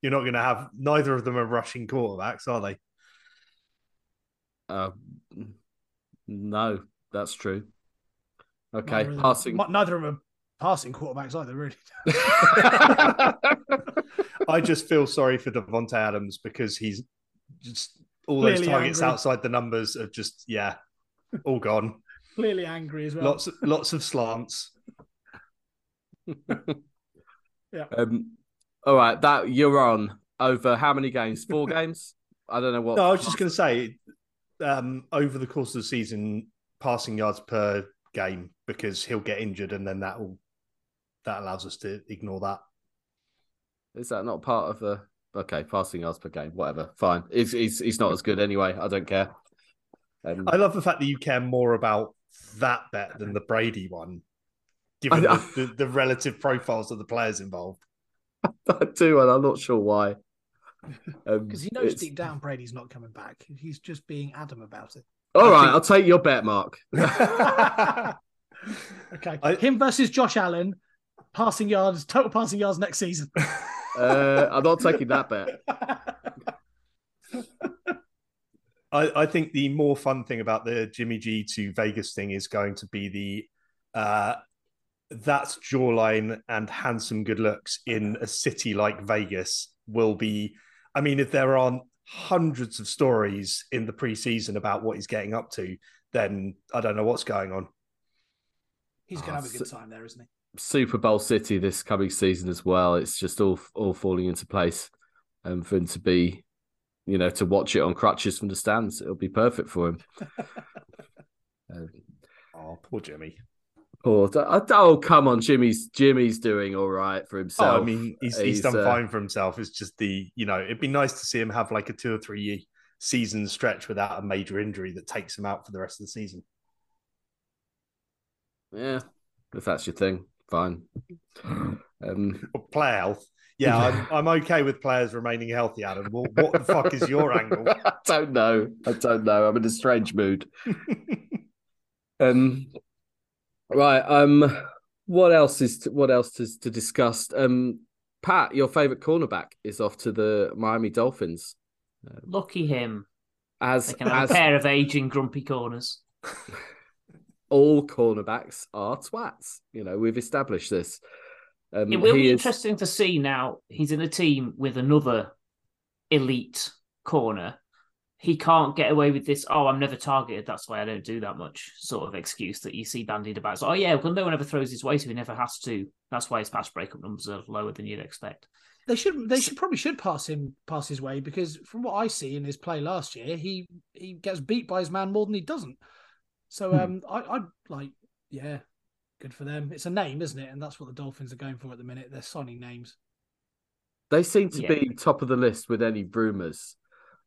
You're not going to have neither of them are rushing quarterbacks, are they? Uh, no, that's true. Okay, Neither of them- passing. Neither of them passing quarterbacks either, really. (laughs) I just feel sorry for Davante Adams because he's just all those targets angry. outside the numbers are just yeah, all gone. Clearly angry as well. Lots lots of slants. (laughs) Yeah. Um, all right, that you're on over how many games? Four (laughs) games? I don't know what. No, I was (laughs) just going to say, um, over the course of the season, passing yards per game because he'll get injured, and then that will that allows us to ignore that. Is that not part of the? Okay, passing yards per game, whatever. Fine. He's he's, he's not as good anyway. I don't care. Um, I love the fact that you care more about that bet than the Brady one, given I- the, the, the relative profiles of the players involved. (laughs) I do, and I'm not sure why. Um, Because he knows it's- deep down Brady's not coming back. He's just being Adam about it. All I right, think- I'll take your bet, Mark. (laughs) (laughs) Okay. I- Him versus Josh Allen, passing yards, total passing yards next season. (laughs) Uh, I'm not taking that bet. (laughs) I, I think the more fun thing about the Jimmy G to Vegas thing is going to be the uh, that jawline and handsome good looks in a city like Vegas will be. I mean, if there aren't hundreds of stories in the preseason about what he's getting up to, then I don't know what's going on. He's going Oh, to have a good time there, isn't he? Super Bowl City this coming season as well. It's just all all falling into place, and for him to be, you know, to watch it on crutches from the stands, it'll be perfect for him. (laughs) Um, Oh, poor Jimmy. Poor, oh, oh, come on, Jimmy's Jimmy's doing all right for Oh, himself. I mean, he's, he's, He's, done uh, fine for himself. It's just the, you know, it'd be nice to see him have like a two or three season stretch without a major injury that takes him out for the rest of the season. yeah, if that's your thing, fine. Um, Or player health. Yeah, I'm, (laughs) I'm okay with players remaining healthy, Adam. What, what the fuck is your angle? (laughs) I don't know. I don't know. I'm in a strange mood. (laughs) Um, right. Um, what else is to, what else is to discuss? Um, Pat, your favorite cornerback is off to the Miami Dolphins. Lucky him. As They can have as a pair of aging grumpy corners. All cornerbacks are twats. You know, we've established this. Um, It will be is- interesting to see now. He's in a team with another elite corner. He can't get away with this. Oh, I'm never targeted. That's why I don't do that much. Sort of excuse that you see bandied about. So, oh yeah, well, no one ever throws his way, so he never has to. That's why his pass breakup numbers are lower than you'd expect. They should. They should probably should pass him pass his way because from what I see in his play last year, he he gets beat by his man more than he doesn't. So Hmm. um, I I like yeah, good for them. It's a name, isn't it? And that's what the Dolphins are going for at the minute. They're signing names. They seem to Yeah. be top of the list with any rumors.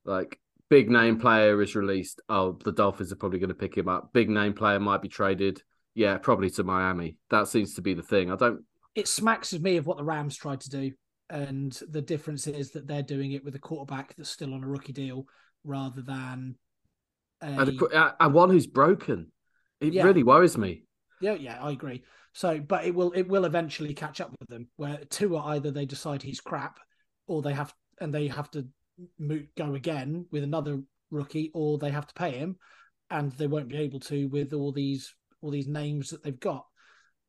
Like big name player is released. Oh, the Dolphins are probably going to pick him up. Big name player might be traded. Yeah, probably to Miami. That seems to be the thing. I don't. It smacks of me of what the Rams tried to do, and the difference is that they're doing it with a quarterback that's still on a rookie deal rather than. A, And, uh, and one who's broken. It Yeah. really worries me. Yeah, yeah, I agree. So, but it will it will eventually catch up with them. Where two are either they decide he's crap, or they have and they have to go again with another rookie, or they have to pay him, and they won't be able to with all these all these names that they've got.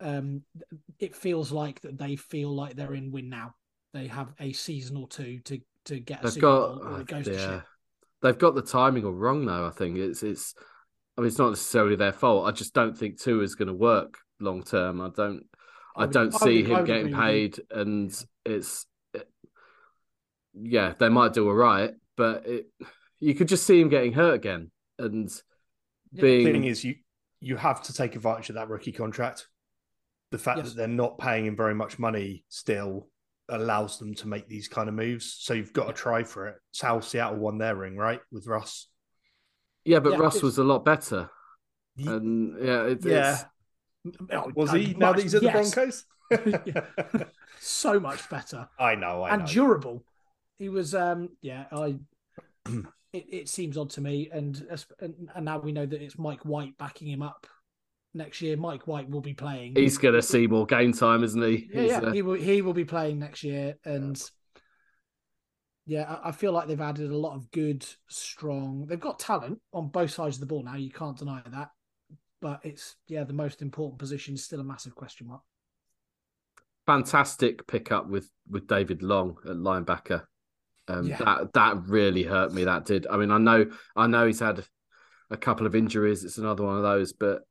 Um, it feels like that they feel like they're in win now. They have a season or two to to get a They've Super got Bowl, or it goes yeah. to shit. They've got the timing all wrong though. I think it's it's. I mean, it's not necessarily their fault. I just don't think two is going to work long term. I don't. I, I would- don't I see would- him would getting agree with you. paid, and it's. It, yeah, they might do all right, but it, you could just see him getting hurt again, and The being thing is, you you have to take advantage of that rookie contract. The fact Yes. that they're not paying him very much money still allows them to make these kind of moves. So you've got to try for it. It's how Seattle won their ring, right, with Russ. yeah, but Yeah, Russ was a lot better, Ye- and yeah, it, Yeah. it's, Oh, Was he? Now much- that he's at yes. the Broncos, (laughs) (laughs) so much better I know, I and know. durable. He was, um, yeah. I. (clears throat) it, it seems odd to me, and, and and now we know that it's Mike White backing him up next year. Mike White will be playing. he's going to see more game time, isn't he? yeah, yeah. uh, he will he will be playing next year, and yeah, I, I feel like they've added a lot of good, strong. They've got talent on both sides of the ball now. You can't deny that, but it's yeah, the most important position is still a massive question mark. fantastic pickup with with David Long at linebacker. Um, Yeah. That that really hurt me. That did. I mean, I know I know he's had a couple of injuries. It's another one of those, but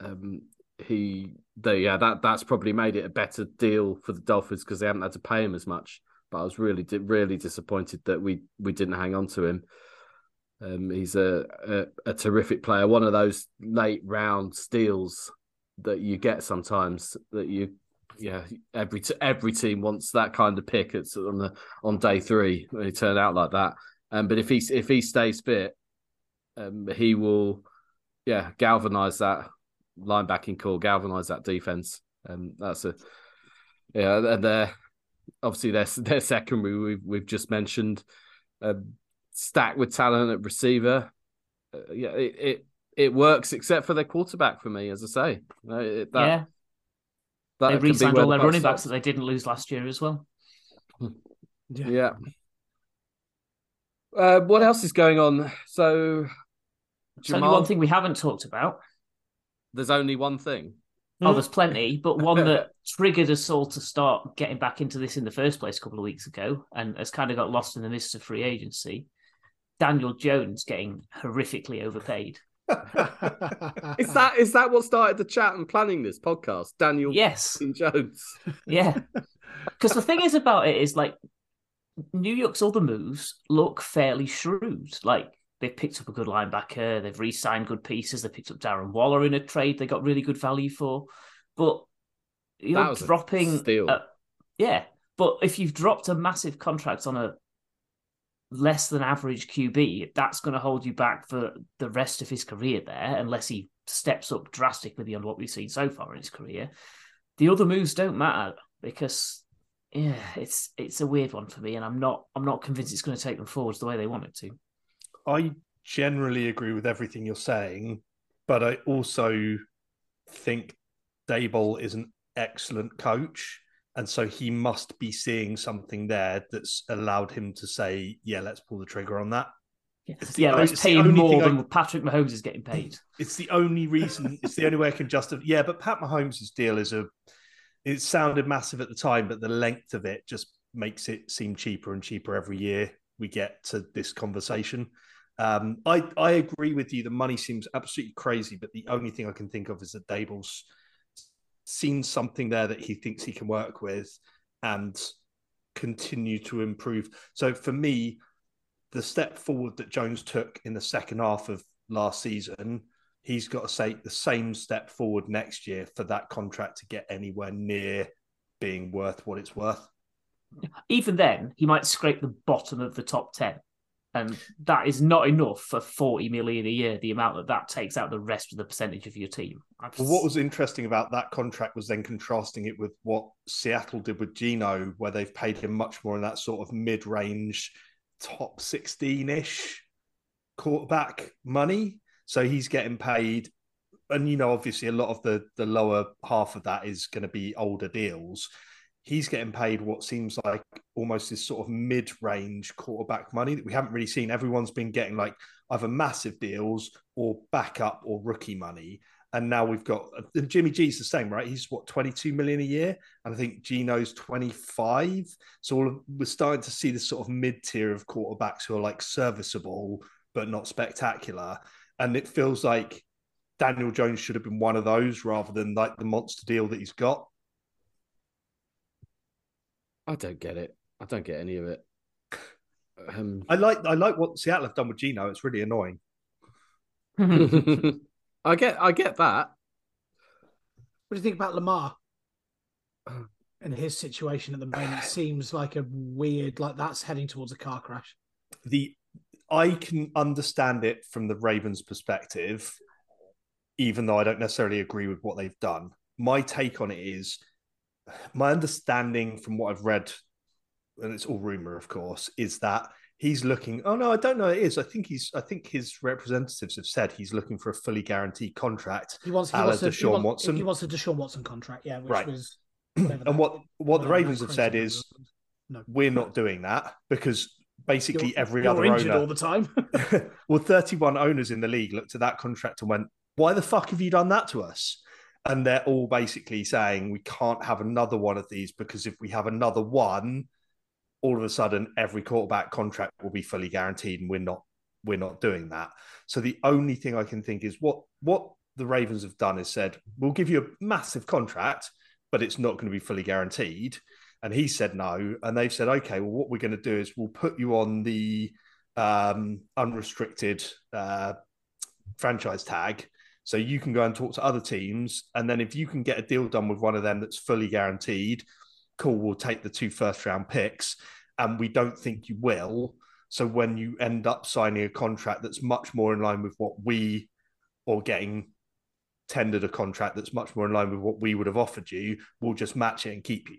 um, he, they, yeah, that that's probably made it a better deal for the Dolphins because they haven't had to pay him as much. But I was really really disappointed that we we didn't hang on to him. Um, he's a, a a terrific player. One of those late round steals that you get sometimes that you yeah, every t- every team wants that kind of pick. It's on the on day three when he turned out like that. Um, but if he if he stays fit, um, he will, yeah, galvanize that linebacking core, galvanize that defense. And that's a yeah, and they're obviously their (laughs) their secondary we've we've just mentioned, um, stacked with talent at receiver. Uh, yeah, it, it it works except for their quarterback for me, as I say. Uh, it- that, yeah, that they can re-signed all their buck running backs that they didn't lose last year as well. (laughs) Yeah. Uh, what else is going on? So, There's only Jamal, one thing we haven't talked about. There's only one thing. Oh, hmm. there's plenty, but one (laughs) that triggered us all to start getting back into this in the first place a couple of weeks ago and has kind of got lost in the mist of free agency. Daniel Jones getting horrifically overpaid. (laughs) Is that is that what started the chat and planning this podcast? Daniel Yes. Jones. (laughs) Yeah. Because the thing is about it is like New York's other moves look fairly shrewd. Like they've picked up a good linebacker, they've re-signed good pieces, they picked up Darren Waller in a trade they got really good value for. But you're That was a dropping a- yeah. But if you've dropped a massive contract on a less than average QB, that's going to hold you back for the rest of his career there, unless he steps up drastically beyond what we've seen so far in his career. The other moves don't matter because yeah, it's it's a weird one for me, and I'm not I'm not convinced it's going to take them forwards the way they want it to. I generally agree with everything you're saying, but I also think Daboll is an excellent coach. And so he must be seeing something there that's allowed him to say, yeah, let's pull the trigger on that. Yeah, It's yeah o- let's it's the pay him only more thing I- Patrick Mahomes is getting paid. (laughs) It's the only reason, it's the only way I can justify. Yeah, but Pat Mahomes' deal is a, it sounded massive at the time, but the length of it just makes it seem cheaper and cheaper every year we get to this conversation. Um, I, I agree with you. The money seems absolutely crazy, but the only thing I can think of is that Daboll's seen something there that he thinks he can work with and continue to improve. So for me, the step forward that Jones took in the second half of last season, he's got to take the same step forward next year for that contract to get anywhere near being worth what it's worth. Even then, he might scrape the bottom of the top ten, and that is not enough for forty million a year. The amount that that takes out the rest of the percentage of your team. I've Well, what was interesting about that contract was then contrasting it with what Seattle did with Geno, where they've paid him much more in that sort of mid range, top 16 ish quarterback money. So he's getting paid. And, you know, obviously a lot of the, the lower half of that is going to be older deals. He's getting paid what seems like almost this sort of mid-range quarterback money that we haven't really seen. Everyone's been getting like either massive deals or backup or rookie money. And now we've got Jimmy G's the same, right? He's what 22 million a year, and I think Geno's 25. So we're starting to see this sort of mid tier of quarterbacks who are like serviceable but not spectacular. And it feels like Daniel Jones should have been one of those rather than like the monster deal that he's got. I don't get it. I don't get any of it. Um... I like I like what Seattle have done with Geno. It's really annoying. (laughs) I get I get that. What do you think about Lamar? And his situation at the moment seems like a weird, like that's heading towards a car crash. The I can understand it from the Ravens' perspective, even though I don't necessarily agree with what they've done. My take on it is my understanding from what I've read, and it's all rumor, of course, is that he's looking. Oh no, I don't know. It is. I think he's. I think his representatives have said he's looking for a fully guaranteed contract. He wants. He wants a Deshaun he wants, Watson. He wants a Deshaun Watson contract. Yeah, which right. was. (clears throat) and what what the Ravens have said is, no. we're not doing that because basically you're, every you're other injured owner all the time. (laughs) (laughs) well, thirty-one owners in the league looked at that contract and went, "Why the fuck have you done that to us?" And they're all basically saying we can't have another one of these because if we have another one, all of a sudden every quarterback contract will be fully guaranteed, and we're not we're not doing that. So the only thing I can think is what what the Ravens have done is said we'll give you a massive contract, but it's not going to be fully guaranteed. And he said no, and they've said okay. Well, what we're going to do is we'll put you on the um, unrestricted uh, franchise tag. So you can go and talk to other teams, and then if you can get a deal done with one of them that's fully guaranteed, cool, we'll take the two first round picks. And we don't think you will. So when you end up signing a contract that's much more in line with what we or getting tendered a contract that's much more in line with what we would have offered you, we'll just match it and keep you.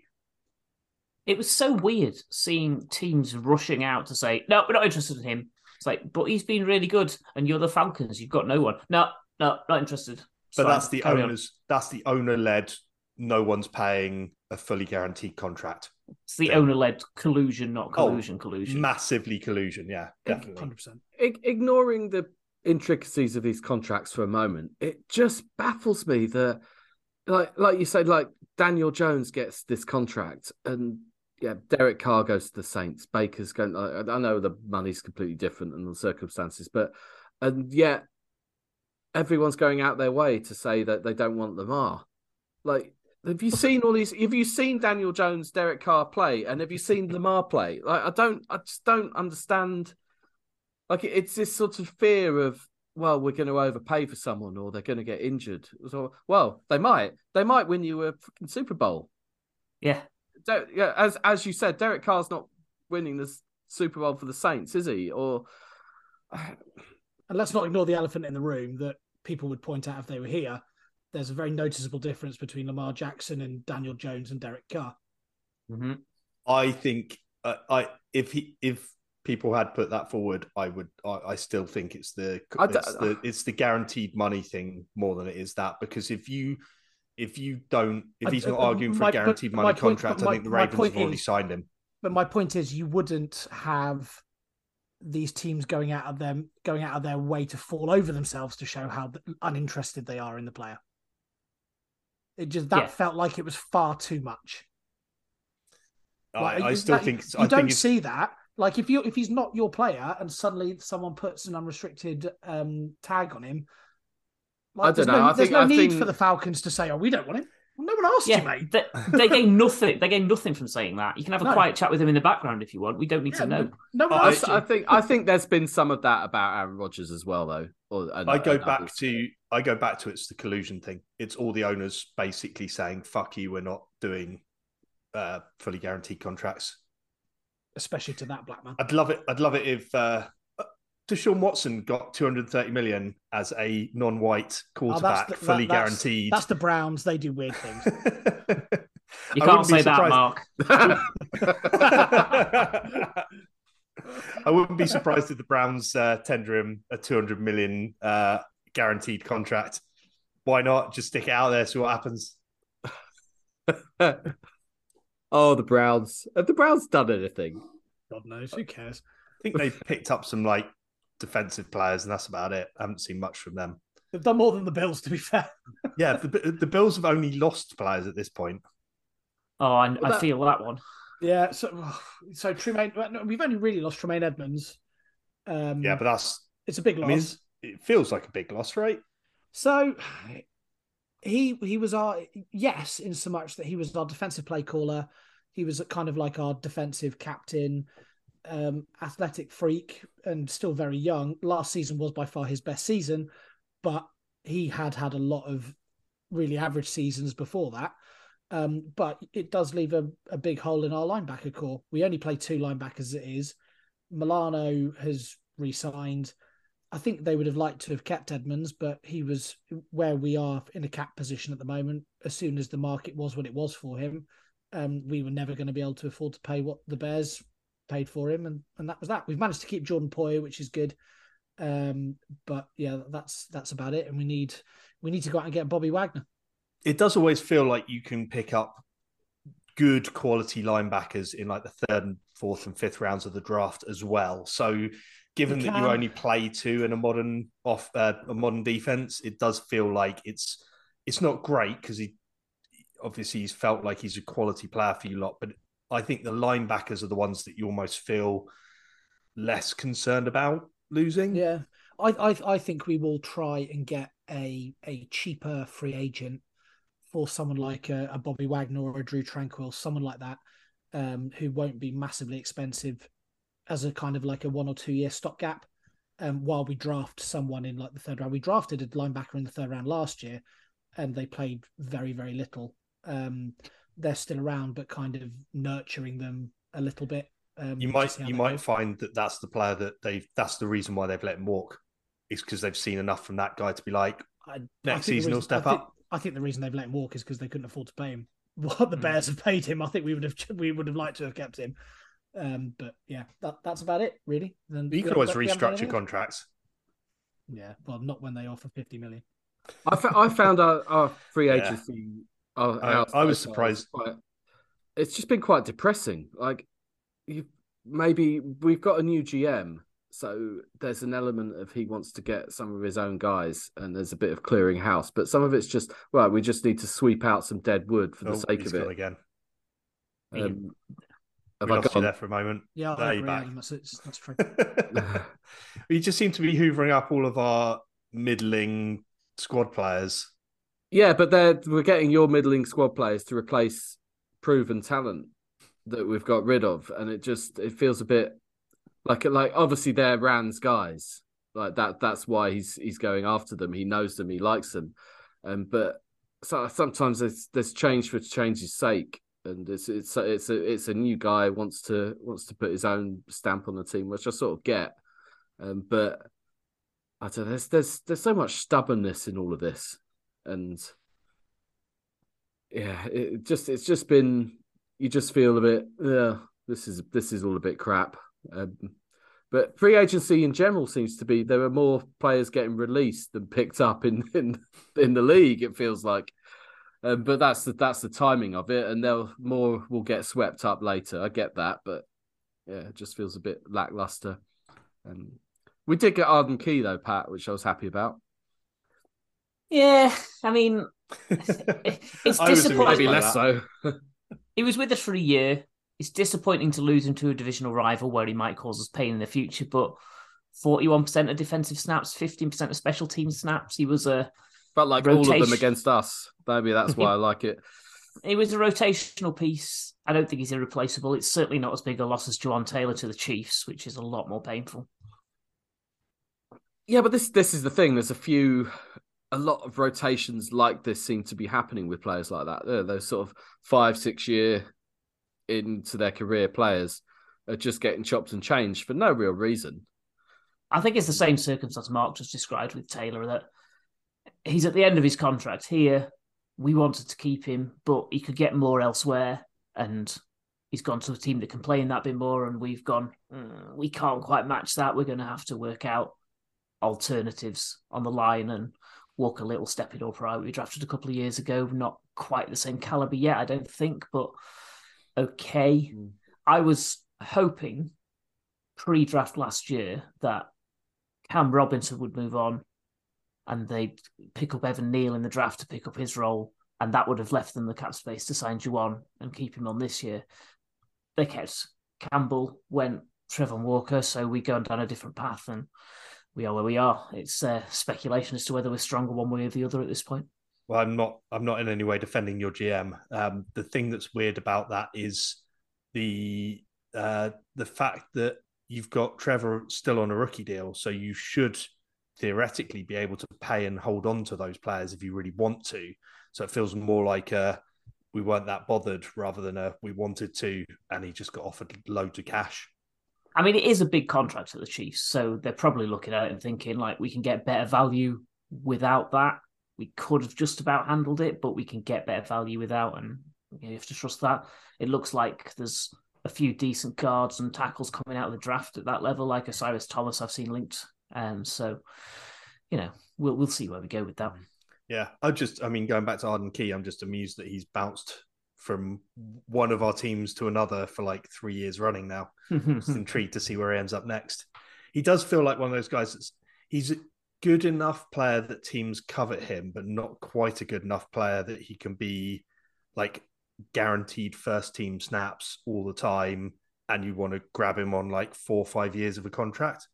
It was so weird seeing teams rushing out to say, no, we're not interested in him. It's like, but he's been really good, and you're the Falcons. You've got no one. No, no, not interested. but that's the owners. On. That's the owner led. No one's paying a fully guaranteed contract. It's the owner led collusion, not oh, collusion. Oh, collusion, massively collusion. Yeah, definitely, hundred percent. Ignoring the intricacies of these contracts for a moment, it just baffles me that, like, like you said, like Daniel Jones gets this contract, and yeah, Derek Carr goes to the Saints. Baker's going. I know the money's completely different and the circumstances, but and yet everyone's going out their way to say that they don't want Lamar. Like have you seen all these? Have you seen Daniel Jones, Derek Carr play, and have you seen Lamar play? Like, I don't, I just don't understand. Like, it's this sort of fear of, well, we're going to overpay for someone, or they're going to get injured. So, well, they might, they might win you a Super Bowl. Yeah, yeah. As as you said, Derek Carr's not winning the Super Bowl for the Saints, is he? Or and let's not ignore the elephant in the room that people would point out if they were here there's a very noticeable difference between Lamar Jackson and Daniel Jones and Derek Carr. Mm-hmm. I think uh, I if he if people had put that forward, I would I, I still think it's the it's the it's the guaranteed money thing more than it is that because if you if you don't if he's not uh, arguing for my, a guaranteed money contract, my, I think the Ravens have already is, signed him. But my point is, you wouldn't have these teams going out of them going out of their way to fall over themselves to show how uninterested they are in the player. It just that yeah. felt like it was far too much. Like, I, I, still that, think you don't see that. Like if you if he's not your player and suddenly someone puts an unrestricted um, tag on him, like, I don't know. No, I there's think, no I need think... for the Falcons to say, "Oh, we don't want him." Well, no one asked yeah, you, mate. They, they gain (laughs) nothing. They gain nothing from saying that. You can have a no. quiet chat with him in the background if you want. We don't need yeah, to know. No, no I, I, think I think there's been some of that about Aaron Rodgers as well, though. Or, and, I go back others. to I go back to it's the collusion thing. It's all the owners basically saying, "Fuck you, we're not doing uh, fully guaranteed contracts." Especially to that black man. I'd love it. I'd love it if uh, Deshaun Watson got 230 million as a non-white quarterback, oh, the, fully that, that's, guaranteed. That's the Browns. They do weird things. (laughs) you can't say that, Mark. (laughs) I wouldn't be surprised if the Browns uh, tender him a 200 million uh, guaranteed contract. Why not? Just stick it out there, see what happens. (laughs) Oh, the Browns. Have the Browns done anything? God knows. Who cares? I think they picked up some like defensive players, and that's about it. I haven't seen much from them. They've done more than the Bills, to be fair. (laughs) Yeah, the, the Bills have only lost players at this point. Oh, I, Well, I feel that one. Yeah. So, (sighs) so Tremaine, we've only really lost Tremaine Edmonds. Um, Yeah, but that's it's a big loss. I mean, it feels like a big loss, right? So he he was our yes, in so much that he was our defensive play caller. He was kind of like our defensive captain, um, athletic freak, and still very young. Last season was by far his best season, but he had had a lot of really average seasons before that. Um, but it does leave a, a big hole in our linebacker core. We only play two linebackers it is. Milano has re-signed. I think they would have liked to have kept Edmonds, but he was where we are in a cap position at the moment. As soon as the market was what it was for him, um, we were never going to be able to afford to pay what the Bears paid for him, and and that was that. We've managed to keep Jordan Poyer, which is good, um, but yeah, that's that's about it. And we need we need to go out and get Bobby Wagner. It does always feel like you can pick up good quality linebackers in like the third and fourth and fifth rounds of the draft as well. So, given You that you only play two in a modern off uh, a modern defense, it does feel like it's it's not great because he obviously he's felt like he's a quality player for you lot, but I think the linebackers are the ones that you almost feel less concerned about losing. Yeah, I I, I think we will try and get a a cheaper free agent for someone like a, a Bobby Wagner or a Drue Tranquill, someone like that, um, who won't be massively expensive as a kind of like a one or two year stopgap. Um, while we draft someone in like the third round, we drafted a linebacker in the third round last year, and they played very very little. Um, they're still around, but kind of nurturing them a little bit. Um, you might you might goes. find that that's the player that they've that's the reason why they've let him walk is because they've seen enough from that guy to be like I, Next I think the season he'll step I think, up. I think the reason they've let him walk is because they couldn't afford to pay him (laughs) what the Mm. Bears have paid him. I think we would have we would have liked to have kept him. Um, but yeah, that, that's about it, really. Then you could always haven't- we haven't done restructure contracts. Yeah, well, not when they offer fifty million. I, I found our, our free Yeah. agency. Our, I- our I was surprised. Quite, it's just been quite depressing. Like, you maybe we've got a new GM, so there's an element of he wants to get some of his own guys, and there's a bit of clearing house. But some of it's just well, we just need to sweep out some dead wood for the Oh, sake he's of gone it. again. Um, have We I lost you gone? there for a moment. Yeah, There I you're agree. back. That's, that's (laughs) true. you just seem to be hoovering up all of our middling squad players. Yeah, but they're we're getting your middling squad players to replace proven talent that we've got rid of, and it just it feels a bit like like obviously they're Ran's guys, like that. That's why he's he's going after them. He knows them, he likes them, um, but so sometimes there's there's change for change's sake, and it's it's it's a it's a new guy wants to wants to put his own stamp on the team, which I sort of get, um, but I don't know. There's there's there's so much stubbornness in all of this, and yeah, it just it's just been you just feel a bit yeah this is this is all a bit crap. Um, but free agency in general seems to be there are more players getting released than picked up in (laughs) in in the league. It feels like. Um, but that's the that's the timing of it, and they'll more will get swept up later. I get that, but yeah, it just feels a bit lackluster. Um, we did get Arden Key though, Pat, which I was happy about. Yeah, I mean, (laughs) it's I was disappointing. Maybe less that. so. (laughs) he was with us for a year. It's disappointing to lose him to a divisional rival where he might cause us pain in the future, but 41% of defensive snaps, 15% of special team snaps. He was a But like all of them against us. Maybe that's why I (laughs) like it. he was a rotational piece. I don't think he's irreplaceable. It's certainly not as big a loss as Jawaan Taylor to the Chiefs, which is a lot more painful. Yeah, but this this is the thing. There's a few, a lot of rotations like this seem to be happening with players like that. They're, those sort of five, six year into their career players are just getting chopped and changed for no real reason. I think it's the same circumstance Mark just described with Taylor that he's at the end of his contract here. We wanted to keep him, but he could get more elsewhere, and he's gone to a team that can play in that bit more. And we've gone, "Mm, we can't quite match that. We're going to have to work out alternatives on the line. And Walker Little step stepping up right. We drafted a couple of years ago, not quite the same caliber yet, I don't think, but okay. Mm. I was hoping pre-draft last year that Cam Robinson would move on and they'd pick up Evan Neal in the draft to pick up his role, and that would have left them the cap space to sign Jawaan and keep him on this year. They kept Campbell, went Travon Walker, so we go down a different path, and we are where we are. It's uh, speculation as to whether we're stronger one way or the other at this point. Well, I'm not. I'm not in any way defending your GM. Um, the thing that's weird about that is the uh, the fact that you've got Trevor still on a rookie deal, so you should theoretically be able to pay and hold on to those players if you really want to. So it feels more like a we weren't that bothered rather than a we wanted to, and he just got offered loads of cash. I mean, it is a big contract for the Chiefs, so they're probably looking at it and thinking like we can get better value without that. We could have just about handled it, but we can get better value without, and you have to trust that. It looks like there's a few decent guards and tackles coming out of the draft at that level, like Osiris Thomas I've seen linked. Um, so you know, we'll we'll see where we go with that. Yeah, I just, I mean, going back to Arden Key, I'm just amused that he's bounced from one of our teams to another for like three years running now. just (laughs) intrigued to see where he ends up next. He does feel like one of those guys that's he's a good enough player that teams covet him, but not quite a good enough player that he can be like guaranteed first team snaps all the time. And you want to grab him on like four or five years of a contract.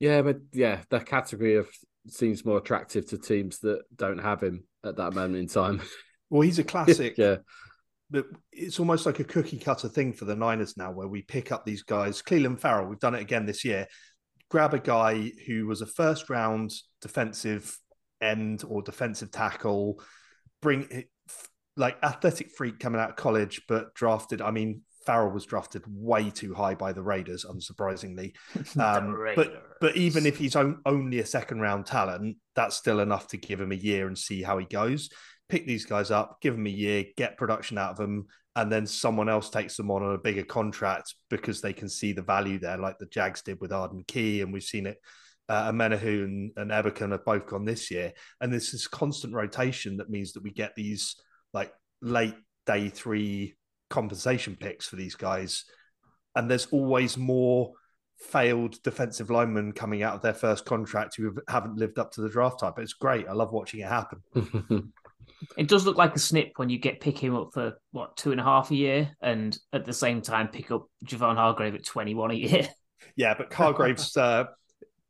Yeah, but yeah, that category of seems more attractive to teams that don't have him at that moment in time. Well, he's a (laughs) classic. yeah. But it's almost like a cookie cutter thing for the Niners now, where we pick up these guys. Clelin Ferrell, we've done it again this year. Grab a guy who was a first round defensive end or defensive tackle, bring it, like athletic freak coming out of college, but drafted. I mean, Ferrell was drafted way too high by the Raiders, unsurprisingly. (laughs) Um, Raiders. But but even if he's on, only a second round talent, that's still enough to give him a year and see how he goes. Pick these guys up, give them a year, get production out of them, and then someone else takes them on on a bigger contract because they can see the value there, like the Jags did with Arden Key, and we've seen it. Uh, Omenihu and, and Ebukam have both gone this year, and this is constant rotation that means that we get these like late day three compensation picks for these guys, and there's always more failed defensive linemen coming out of their first contract who haven't lived up to the draft type. It's great. I love watching it happen. (laughs) it does look like a snip when you get pick him up for what two and a half a year, and at the same time pick up Javon Hargrave at twenty one a year. (laughs) Yeah, but Hargrave's uh,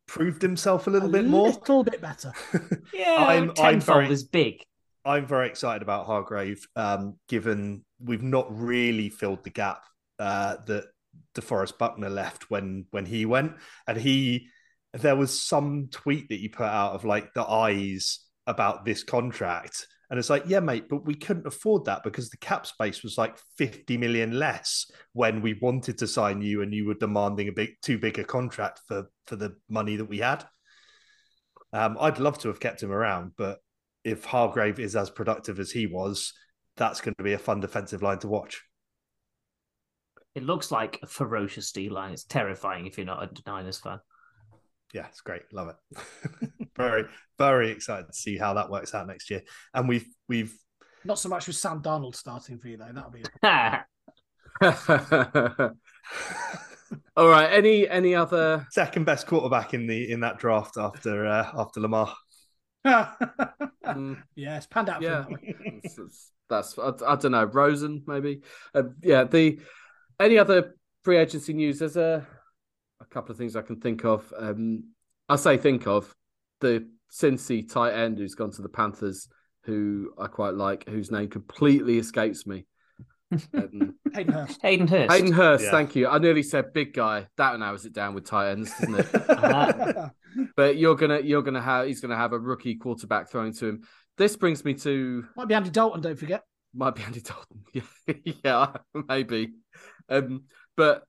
proved himself a little a bit more, a little bit better. (laughs) yeah, I'm, tenfold I'm very, is big. I'm very excited about Hargrave, um, given we've not really filled the gap uh, that DeForest Buckner left when when he went, and he there was some tweet that you put out of like the eyes about this contract. And it's like, yeah, mate, but we couldn't afford that because the cap space was like 50 million less when we wanted to sign you and you were demanding a big too big a contract for for the money that we had. Um, I'd love to have kept him around, but if Hargrave is as productive as he was, that's going to be a fun defensive line to watch. It looks like a ferocious D line. It's terrifying if you're not a Niners fan. Yeah, it's great. Love it. (laughs) very, very excited to see how that works out next year. And we've we've not so much with Sam Darnold starting for you though. That'll be (laughs) all right. Any any other second best quarterback in the in that draft after uh, after Lamar? mm, (laughs) yeah, it's panned out. Yeah, it's, it's, that's I, I, don't know. Rosen maybe. Uh, yeah. The any other free agency news? There's a a couple of things I can think of. Um, I say think of the Cincy tight end who's gone to the Panthers, who I quite like, whose name completely escapes me. Um, (laughs) Hayden Hurst. Hayden Hurst. Hayden Hurst. Yeah. Thank you. I nearly said big guy. That narrows it down with tight ends, doesn't it? (laughs) but you're gonna you're gonna have he's gonna have a rookie quarterback throwing to him. This brings me to might be Andy Dalton. Don't forget. Might be Andy Dalton. Yeah, (laughs) yeah, maybe. Um, but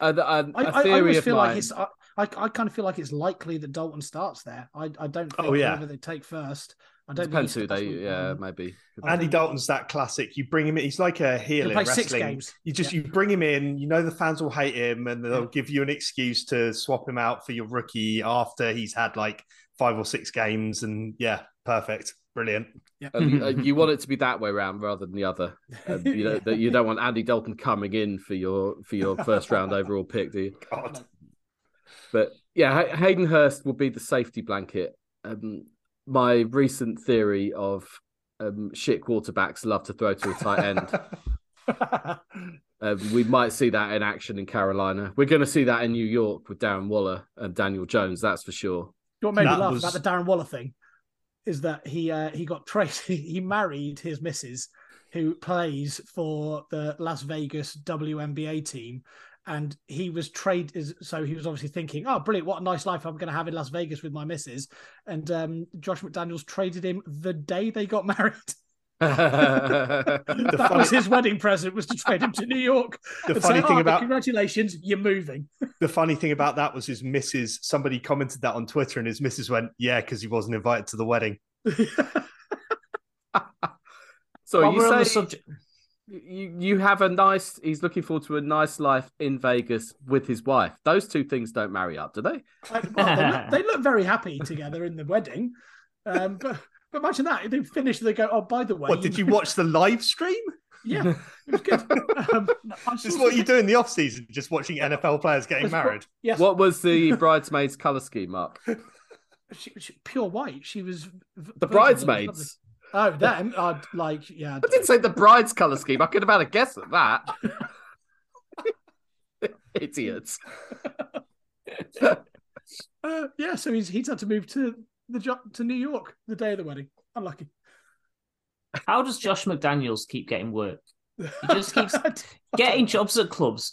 a, a, a I, theory I, I feel mine... like it's. I, I, kind of feel like it's likely that Dalton starts there. I, I don't think oh, yeah. whoever they take first. I don't depends who they. Yeah, um, maybe. Andy Dalton's that classic. You bring him in. He's like a heel in wrestling. You just yeah. you bring him in. You know the fans will hate him, and they'll yeah. give you an excuse to swap him out for your rookie after he's had like five or six games. And yeah, perfect. Brilliant. Yeah. And you, uh, you (laughs) want it to be that way around rather than the other. Um, you know that you don't want Andy Dalton coming in for your for your first round overall pick, do you? God. But yeah, Hayden Hurst will be the safety blanket. Um, my recent theory of um, shit quarterbacks love to throw to a tight end. (laughs) Um, we might see that in action in Carolina. We're going to see that in New York with Darren Waller and Daniel Jones. That's for sure. what made me That laugh was- about the Darren Waller thing is that he uh, he got traced. (laughs) He married his missus, who plays for the Las Vegas WNBA team, and he was trade. is- So he was obviously thinking, "Oh, brilliant! What a nice life I'm going to have in Las Vegas with my missus." And um, Josh McDaniels traded him the day they got (laughs) married. That funny- was his wedding present was to trade him to New York. (laughs) The funny say, thing "Oh, about congratulations, you're moving. (laughs) the funny thing about that was his missus. Somebody commented that on Twitter, and his missus went, "Yeah, because he wasn't invited to the wedding." (laughs) so While you we're on the say subject, you you have a nice. He's looking forward to a nice life in Vegas with his wife. Those two things don't marry up, do they? Like, well, they, look, they look very happy together in the wedding. Um, but, but imagine that. They finish, they go, oh, by the way. What did you watch the live stream? Yeah, it was good. (laughs) Um, I This is what you do in the off season, just watching NFL players getting That's what- married. Yes. What was the bridesmaids color scheme, Mark? (laughs) She, she- pure white. She was. The bridesmaids. Oh, them. I'd like, yeah. I didn't say the bride's color scheme. I could have had a guess at that. (laughs) Idiots. Uh, yeah, so he's he's had to move to the jo- to New York the day of the wedding. Unlucky. how does Josh McDaniels keep getting work? He just (laughs) keeps getting jobs at clubs,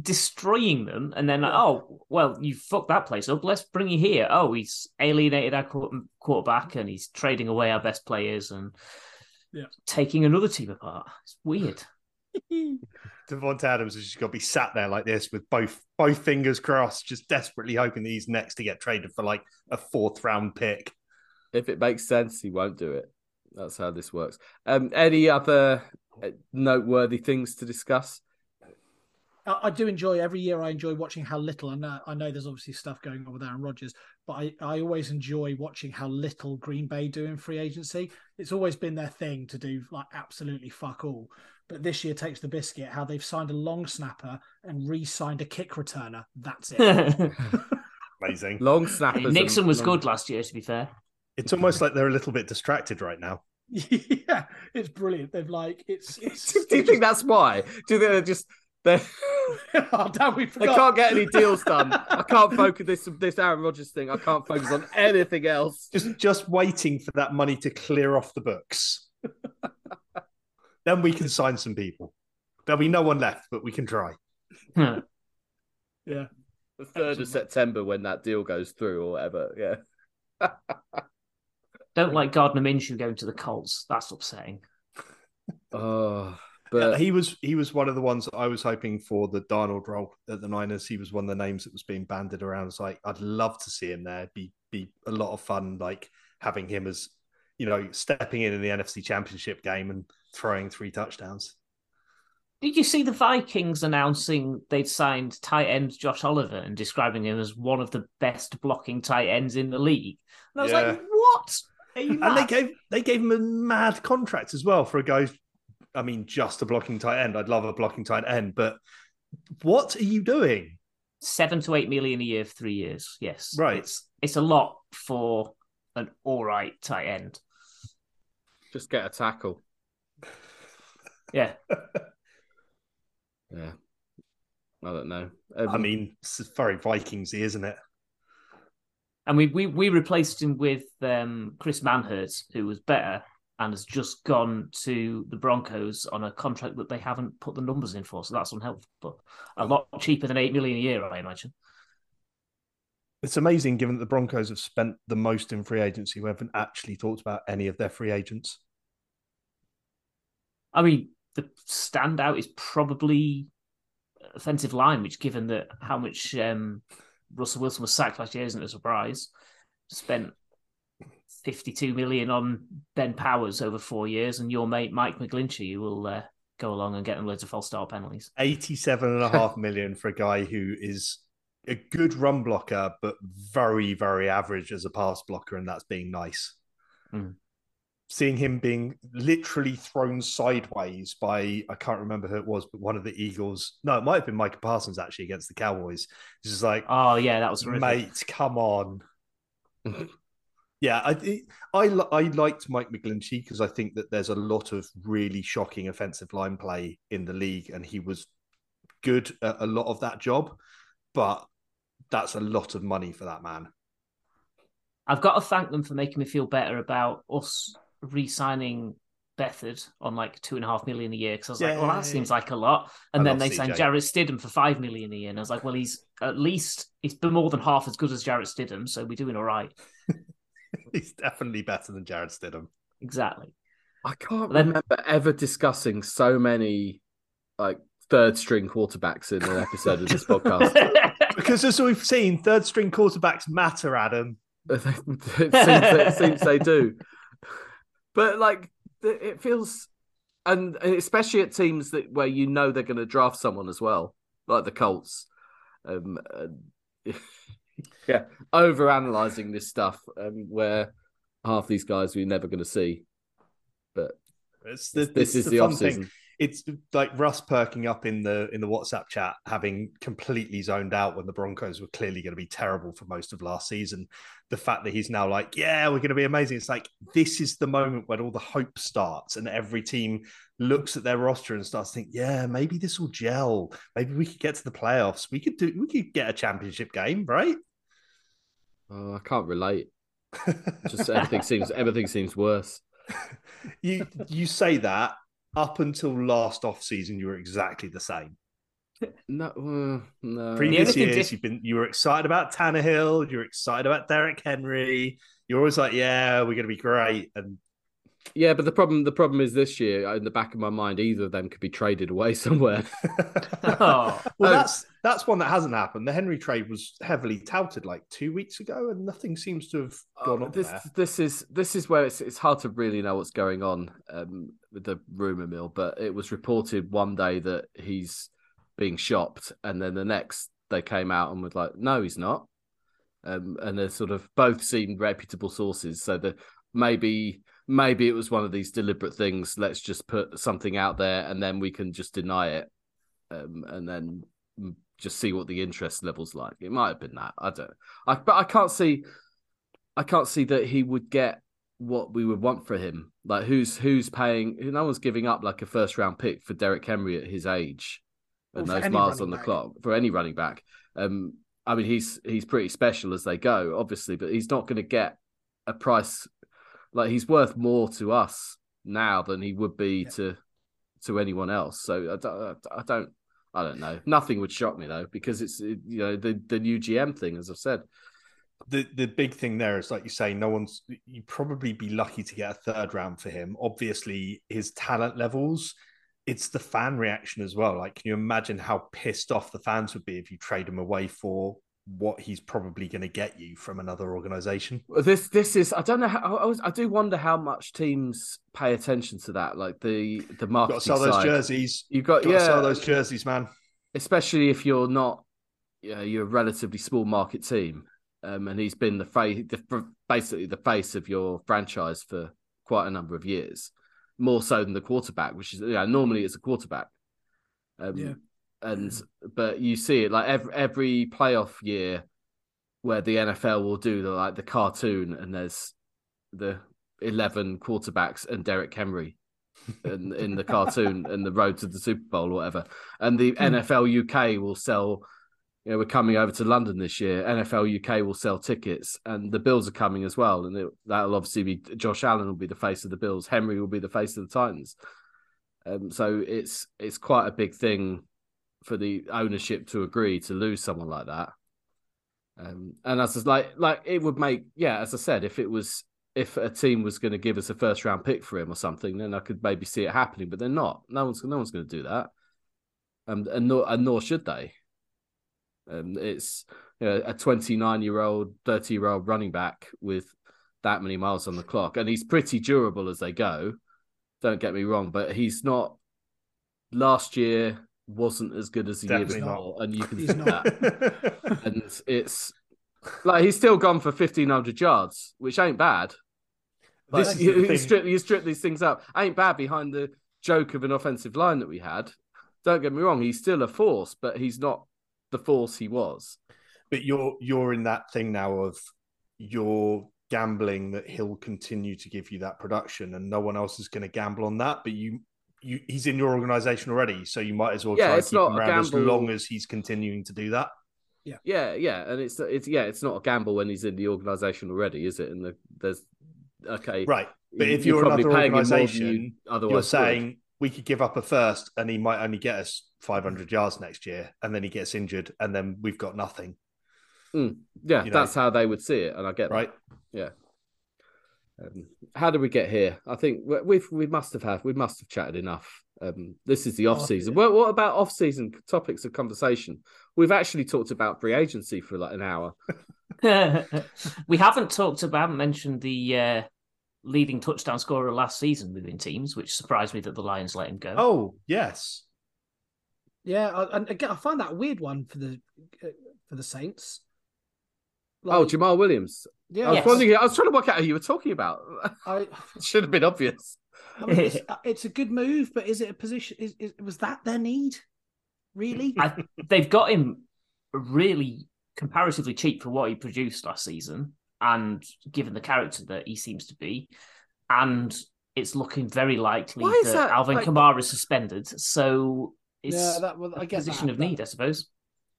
destroying them, and then like, oh well, you fucked that place up. Let's bring you here. Oh, he's alienated our quarterback, and he's trading away our best players and Yeah. taking another team apart. It's weird. Davante Adams has just got to be sat there like this with both both fingers crossed, just desperately hoping that he's next to get traded for like a fourth round pick. If it makes sense, he won't do it. That's how this works. Um, any other uh, noteworthy things to discuss? I, I do enjoy every year. I enjoy watching how little. I know, I know there's obviously stuff going on with Aaron Rodgers, but I, I always enjoy watching how little Green Bay do in free agency. It's always been their thing to do like absolutely fuck all. But this year takes the biscuit. How they've signed a long snapper and re-signed a kick returner. That's it. (laughs) Amazing. Long snappers. Nixon was long- good last year, to be fair. It's almost like they're a little bit distracted right now. (laughs) yeah, it's brilliant. They've like it's. (laughs) it's Do you think that's why? Do you think they're just they oh, damn, we they can't get any deals done? I can't focus this this Aaron Rodgers thing. I can't focus on anything else. Just just waiting for that money to clear off the books. Then we can sign some people. There'll be no one left, but we can try. Hmm. Yeah. The third of September when that deal goes through or whatever. Yeah. (laughs) Don't like Gardner Minshew going to the Colts. That's upsetting. (laughs) Oh, But but he was he was one of the ones that I was hoping for the Darnold role at the Niners. He was one of the names that was being banded around. It's like I'd love to see him there. Be be a lot of fun, like having him as you know stepping in in the NFC Championship game and throwing three touchdowns. Did you see the Vikings announcing they'd signed tight end Josh Oliver and describing him as one of the best blocking tight ends in the league? And I was Yeah. like, what? (laughs) And they gave they gave him a mad contract as well for a guy. I mean, just a blocking tight end. I'd love a blocking tight end, but what are you doing? seven to eight million a year for three years. Yes, Right. It's it's a lot for an all right tight end. just get a tackle. Yeah, (laughs) Yeah. I don't know. Um, I mean, it's very Vikingsy, isn't it? and we we we replaced him with um, Chris Manhertz, who was better and has just gone to the Broncos on a contract that they haven't put the numbers in for. So that's unhelpful. But a lot cheaper than eight million a year, I imagine. It's amazing given that the Broncos have spent the most in free agency. We haven't actually talked about any of their free agents. I mean, the standout is probably offensive line, which, given that how much um, Russell Wilson was sacked last year, isn't a surprise. Spent fifty-two million on Ben Powers over four years, and your mate Mike McGlinchey you will uh, go along and get them loads of false start penalties. 87 and a half (laughs) million for a guy who is a good run blocker, but very, very average as a pass blocker, and that's being nice. Mm. Seeing him being literally thrown sideways by I can't remember who it was, but one of the Eagles. No, it might have been Micah Parsons actually against the Cowboys. It's just like, oh yeah, that was horrific. mate, come on. (laughs) yeah, I I I liked Mike McGlinchey because I think that there's a lot of really shocking offensive line play in the league, and he was good at a lot of that job, but that's a lot of money for that man. I've got to thank them for making me feel better about us re-signing Beathard on like two and a half million a year because I was yeah, like, well, that seems like a lot. And I then they CJ. signed Jarrett Stidham for five million a year, and I was like, well, he's at least he's been more than half as good as Jarrett Stidham, so we're doing all right. (laughs) he's definitely better than Jarrett Stidham. Exactly. I can't then, remember ever discussing so many like third string quarterbacks in an episode of this podcast. (laughs) because as we've seen, third string quarterbacks matter, Adam. (laughs) it, seems, it seems they do. But like, it feels, and, especially at teams that where you know they're going to draft someone as well, like the Colts. Um, uh, (laughs) yeah, (laughs) over analyzing this stuff, um, where half these guys we're never going to see. But it's the, this is the, the off season it's like Russ perking up in the in the WhatsApp chat, having completely zoned out when the Broncos were clearly going to be terrible for most of last season. The fact that he's now like, yeah, we're going to be amazing. It's like this is the moment when all the hope starts, and every team looks at their roster and starts to think, yeah, maybe this will gel. Maybe we could get to the playoffs. We could do. We could get a championship game, right? Oh, I can't relate. (laughs) Just everything seems everything seems worse. you you say that up until last off season, you were exactly the same. No, uh, no. Previous years, you've been you were excited about Tannehill, you're excited about Derrick Henry. You're always like, yeah, we're going to be great, and yeah, but the problem the problem is this year in the back of my mind, either of them could be traded away (laughs) somewhere. (laughs) oh. Well, that's that's one that hasn't happened. The Henry trade was heavily touted like two weeks ago, and nothing seems to have gone on this, there. This is this is where it's it's hard to really know what's going on um, with the rumor mill. But it was reported one day that he's being shopped, and then the next they came out and was like, "No, he's not." Um, and they sort of both seemed reputable sources, so that maybe maybe it was one of these deliberate things. Let's just put something out there, and then we can just deny it, um, and then just see what the interest levels like. It might have been that. I don't. I but I can't see. I can't see that he would get what we would want for him. Like who's who's paying? No one's giving up like a first round pick for Derrick Henry at his age and those miles on the back. clock for any running back. Um, I mean he's he's pretty special as they go, obviously, but he's not going to get a price like he's worth more to us now than he would be yeah. to to anyone else. So I don't, I don't I don't know. Nothing would shock me though, because it's you know the the new GM thing, as I've said. The the big thing there is like you say, no one's you'd probably be lucky to get a third round for him. Obviously, his talent levels, it's the fan reaction as well. Like, can you imagine how pissed off the fans would be if you trade him away for what he's probably going to get you from another organization. This this is I don't know how I, was, I do wonder how much teams pay attention to that, like the the marketing. Got to sell side. those jerseys. You've got, got yeah, sell those jerseys, man. Especially if you're not, you know, you're a relatively small market team, um, and he's been the face, the, basically the face of your franchise for quite a number of years, more so than the quarterback, which is yeah, normally it's a quarterback. Um, yeah and but you see it like every every playoff year where the NFL will do the like the cartoon and there's the 11 quarterbacks and Derrick Henry in, in the cartoon (laughs) and the road to the Super Bowl or whatever. And the hmm. NFL UK will sell, you know, we're coming over to London this year. NFL UK will sell tickets and the Bills are coming as well. And it, that'll obviously be Josh Allen will be the face of the Bills. Henry will be the face of the Titans. Um, so it's it's quite a big thing for the ownership to agree to lose someone like that. Um, and as like like it would make yeah, as I said, if it was if a team was going to give us a first round pick for him or something, then I could maybe see it happening. But they're not. No one's no one's going to do that, um, and nor and nor should they. Um, it's you know, a 29 year old, 30 year old running back with that many miles on the clock, and he's pretty durable as they go. Don't get me wrong, but he's not. Last year, wasn't as good as the Definitely year before, not. and you can see that. (laughs) and it's like he's still gone for fifteen hundred yards, which ain't bad. Like, This, this you, you strip you strip these things up. Ain't bad behind the joke of an offensive line that we had. Don't get me wrong, he's still a force, but he's not the force he was. but you're you're in that thing now of you're gambling that he'll continue to give you that production and no one else is going to gamble on that but you you he's in your organization already so you might as well Yeah, try and it's keep not him a around as long as he's continuing to do that Yeah, yeah, yeah, and it's it's yeah, it's not a gamble when he's in the organisation already, is it? And the, there's okay, right but if you're you're another paying him more than organization you otherwise you're would. saying we could give up a first and he might only get us 500 yards next year and then he gets injured and then we've got nothing hmm. yeah, you know. that's how they would see it, and I get that. right Um, how did we get here? I think we- we've we must have had we must have chatted enough. Um, this is the Oh, off season. What, what about off season topics of conversation? We've actually talked about free agency for like an hour. (laughs) we haven't talked about, mentioned the uh, leading touchdown scorer last season within teams, which surprised me that the Lions let him go. oh yes Yeah, I, and again, I find that a weird one for the uh, for the Saints. Oh, Jamaal Williams. yeah, I was Yes. wondering. I was trying to work out who you were talking about. I, it (laughs) should have been obvious. I mean, it's, (laughs) uh, it's a good move, but is it a position? Is, is was that their need? Really? I, they've got him really comparatively cheap for what he produced last season, and given the character that he seems to be, and it's looking very likely Why that, is that, Alvin like- Kamara is suspended. So it's yeah, that well, I a get position that, of but- need, I suppose.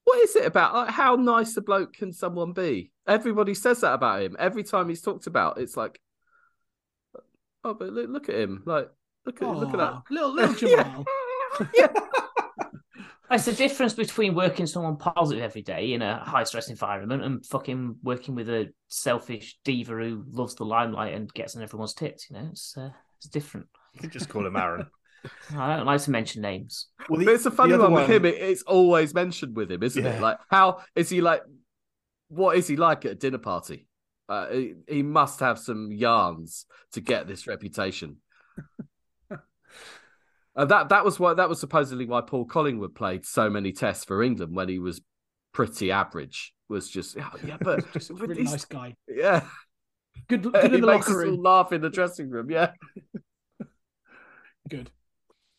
What is it about? Like, how nice a bloke can someone be? Everybody says that about him. Every time he's talked about, it's like, oh, but look, look at him. Like, look at look at that. Aw, little little (laughs) Yeah. (laughs) Jamaal. It's the difference between working someone positive every day in a high stress environment and fucking working with a selfish diva who loves the limelight and gets on everyone's tits. You know, it's uh, it's different. you could just call him aaron (laughs) I don't like to mention names. well, the- But it's a funny the one with him. It, it's always mentioned with him, isn't Yeah. it? Like, how is he like? What is he like at a dinner party? Uh, he, he must have some yarns to get this reputation. And (laughs) that that was why that was supposedly why Paul Collingwood played so many tests for England when he was pretty average. Was just oh, yeah, but (laughs) Just a really nice guy. yeah, Good, (laughs) good he in the makes locker us all room. laugh in the dressing room. Yeah, Good.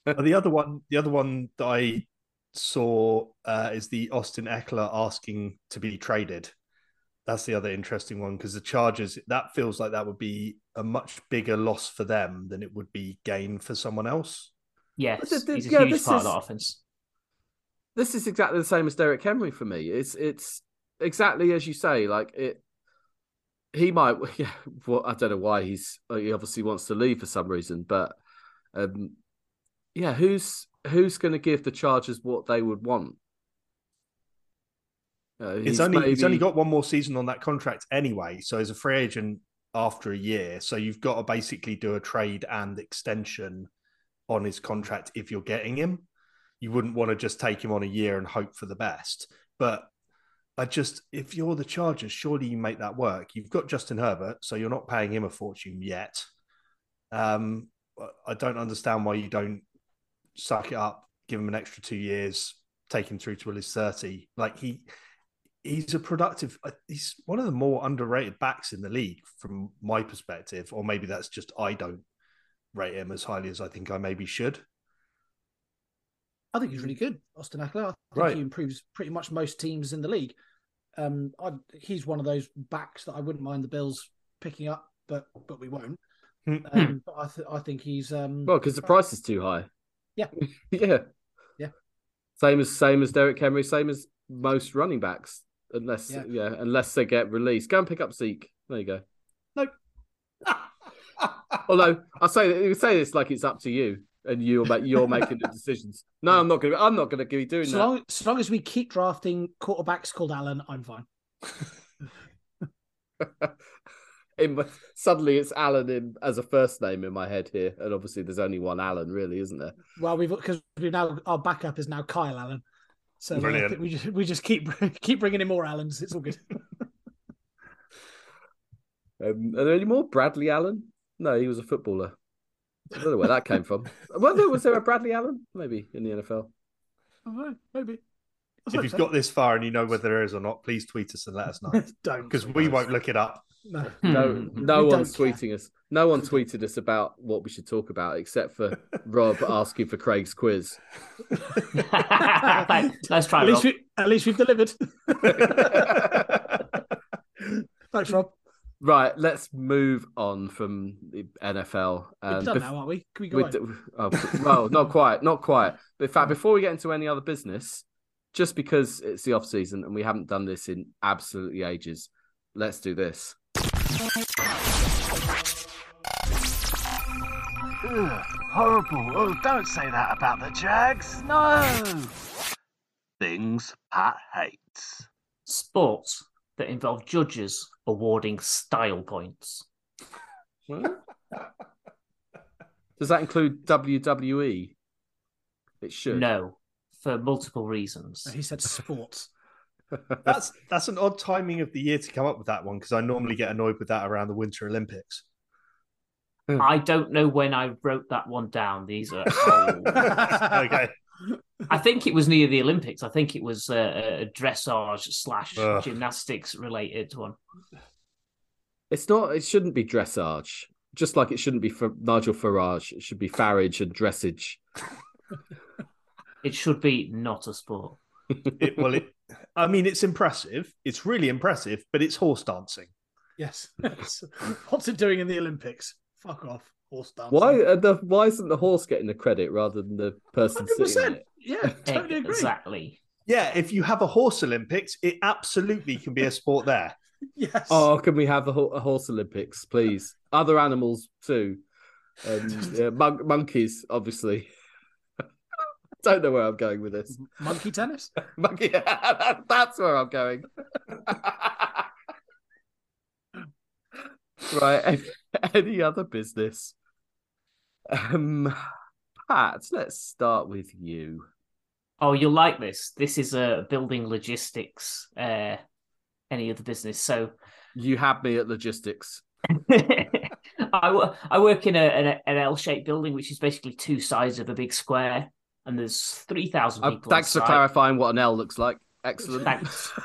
Uh, the other one, the other one that I saw uh, is the Austin Ekeler asking to be traded. That's the other interesting one because the Chargers that feels like that would be a much bigger loss for them than it would be gain for someone else. Yes, Th- th- he's a yeah, huge this part is- of the offense. this is exactly the same as Derrick Henry for me. It's it's exactly as you say. Like it, he might. (laughs) Yeah, well, I don't know why he's. uh, He obviously wants to leave for some reason, but um, yeah, who's who's going to give the Chargers what they would want? Uh, It's he's only he's only got one more season on that contract anyway, so he's a free agent after a year, so you've got to basically do a trade and extension on his contract if you're getting him. You wouldn't want to just take him on a year and hope for the best. But I just if you're the Chargers, surely you make that work. You've got Justin Herbert, so you're not paying him a fortune yet. Um, I don't understand why you don't suck it up, give him an extra two years, take him through till he's 30. Like he he's a productive uh, he's one of the more underrated backs in the league from my perspective or maybe that's just i don't rate him as highly as i think i maybe should I think he's really good, Austin Ekeler. I think Right. he improves pretty much most teams in the league. Um, I, he's one of those backs that I wouldn't mind the Bills picking up, but but we won't. Hmm. Um, but I, th- I think he's um, well because the price is too high. Yeah. (laughs) yeah, Yeah. Same as same as Derrick Henry. Same as most running backs, unless Yeah. yeah, unless they get released. Go and pick up Zeke. There you go. Nope. (laughs) Although I say you say this like it's up to you and you're ma- you're making the decisions. No, I'm not gonna. I'm not gonna be doing so that. long, so long as we keep drafting quarterbacks called Allen, I'm fine. (laughs) In my- suddenly, it's Alan in as a first name in my head here, and obviously there's only one Alan, really, isn't there? Well, we've because we now our backup is now Kyle Allen, so uh, Brilliant. we just we just keep (laughs) keep bringing in more Allens. It's all good. (laughs) Um, are there any more Bradley Allen? No, he was a footballer. I don't know where that came from. Whether was there a Bradley Allen? Maybe in the NFL. I don't know, maybe. if you've got this far and you know whether there is or not please tweet us and let us know (laughs) don't because we won't look it up No. No, Hmm. no one's don't care. tweeting us. No one tweeted us about what we should talk about, except for (laughs) Rob asking for Craig's quiz. (laughs) Let's try At least, we, at least we've delivered. (laughs) Thanks, Rob. Right, let's move on from the NFL. We're Um, done bef- now, aren't we? Can we go we on? d- oh, well, not quite, not quite. But in fact, before we get into any other business, just because it's the off season and we haven't done this in absolutely ages, let's do this. Ugh, horrible. Oh, don't say that about the Jags. No. Things Pat hates. Sports that involve judges awarding style points. Does that include WWE? It should. No, for multiple reasons. He said sports. That's that's an odd timing of the year to come up with that one because I normally get annoyed with that around the Winter Olympics. Hmm. I don't know when I wrote that one down. These are old. (laughs) okay, I think it was near the Olympics. I think it was a, a dressage slash Ugh. gymnastics related one. It's not. It shouldn't be dressage. Just like it shouldn't be for Nigel Farage. It should be farage and dressage. It should be not a sport. it, well, it, I mean, it's impressive. It's really impressive, but it's horse dancing. Yes. (laughs) What's it doing in the Olympics? Fuck off. Horse dancing. Why? Uh, the, why isn't the horse getting the credit rather than the person sitting on 100%. it? Yeah, (laughs) totally agree. Exactly. Yeah, if you have a horse Olympics, it absolutely can be a sport there. (laughs) Yes. Oh, can we have a, a horse Olympics, please? Other animals too. Um, yeah, mon- monkeys, obviously. (laughs) Don't know where I'm going with this. Monkey tennis? (laughs) Monkey, (laughs) that's where I'm going. right. Any, any other business? Um, Pat, let's start with you. Oh, you'll like this. This is a building logistics. Uh, any other business? So You had me at logistics. I, work in a, an, an L-shaped building, which is basically two sides of a big square, and there's three thousand Uh, people. thanks for clarifying what an L looks like. Excellent. Thanks. (laughs)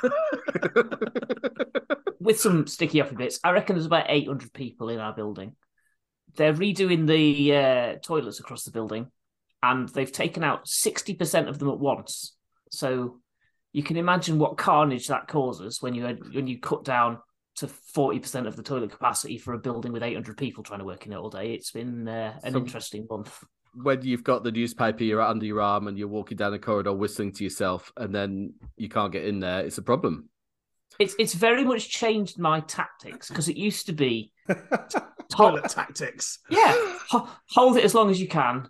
With some sticky uppy bits, I reckon there's about eight hundred people in our building. They're redoing the uh, toilets across the building, and they've taken out sixty percent of them at once. So you can imagine what carnage that causes when you when you cut down to forty percent of the toilet capacity for a building with eight hundred people trying to work in it all day. It's been uh, an So- interesting month. When you've got the newspaper you're under your arm and you're walking down the corridor whistling to yourself and then you can't get in there it's a problem It's it's very much changed my tactics because it used to be (laughs) Toilet tactics. Yeah, ho- hold it as long as you can,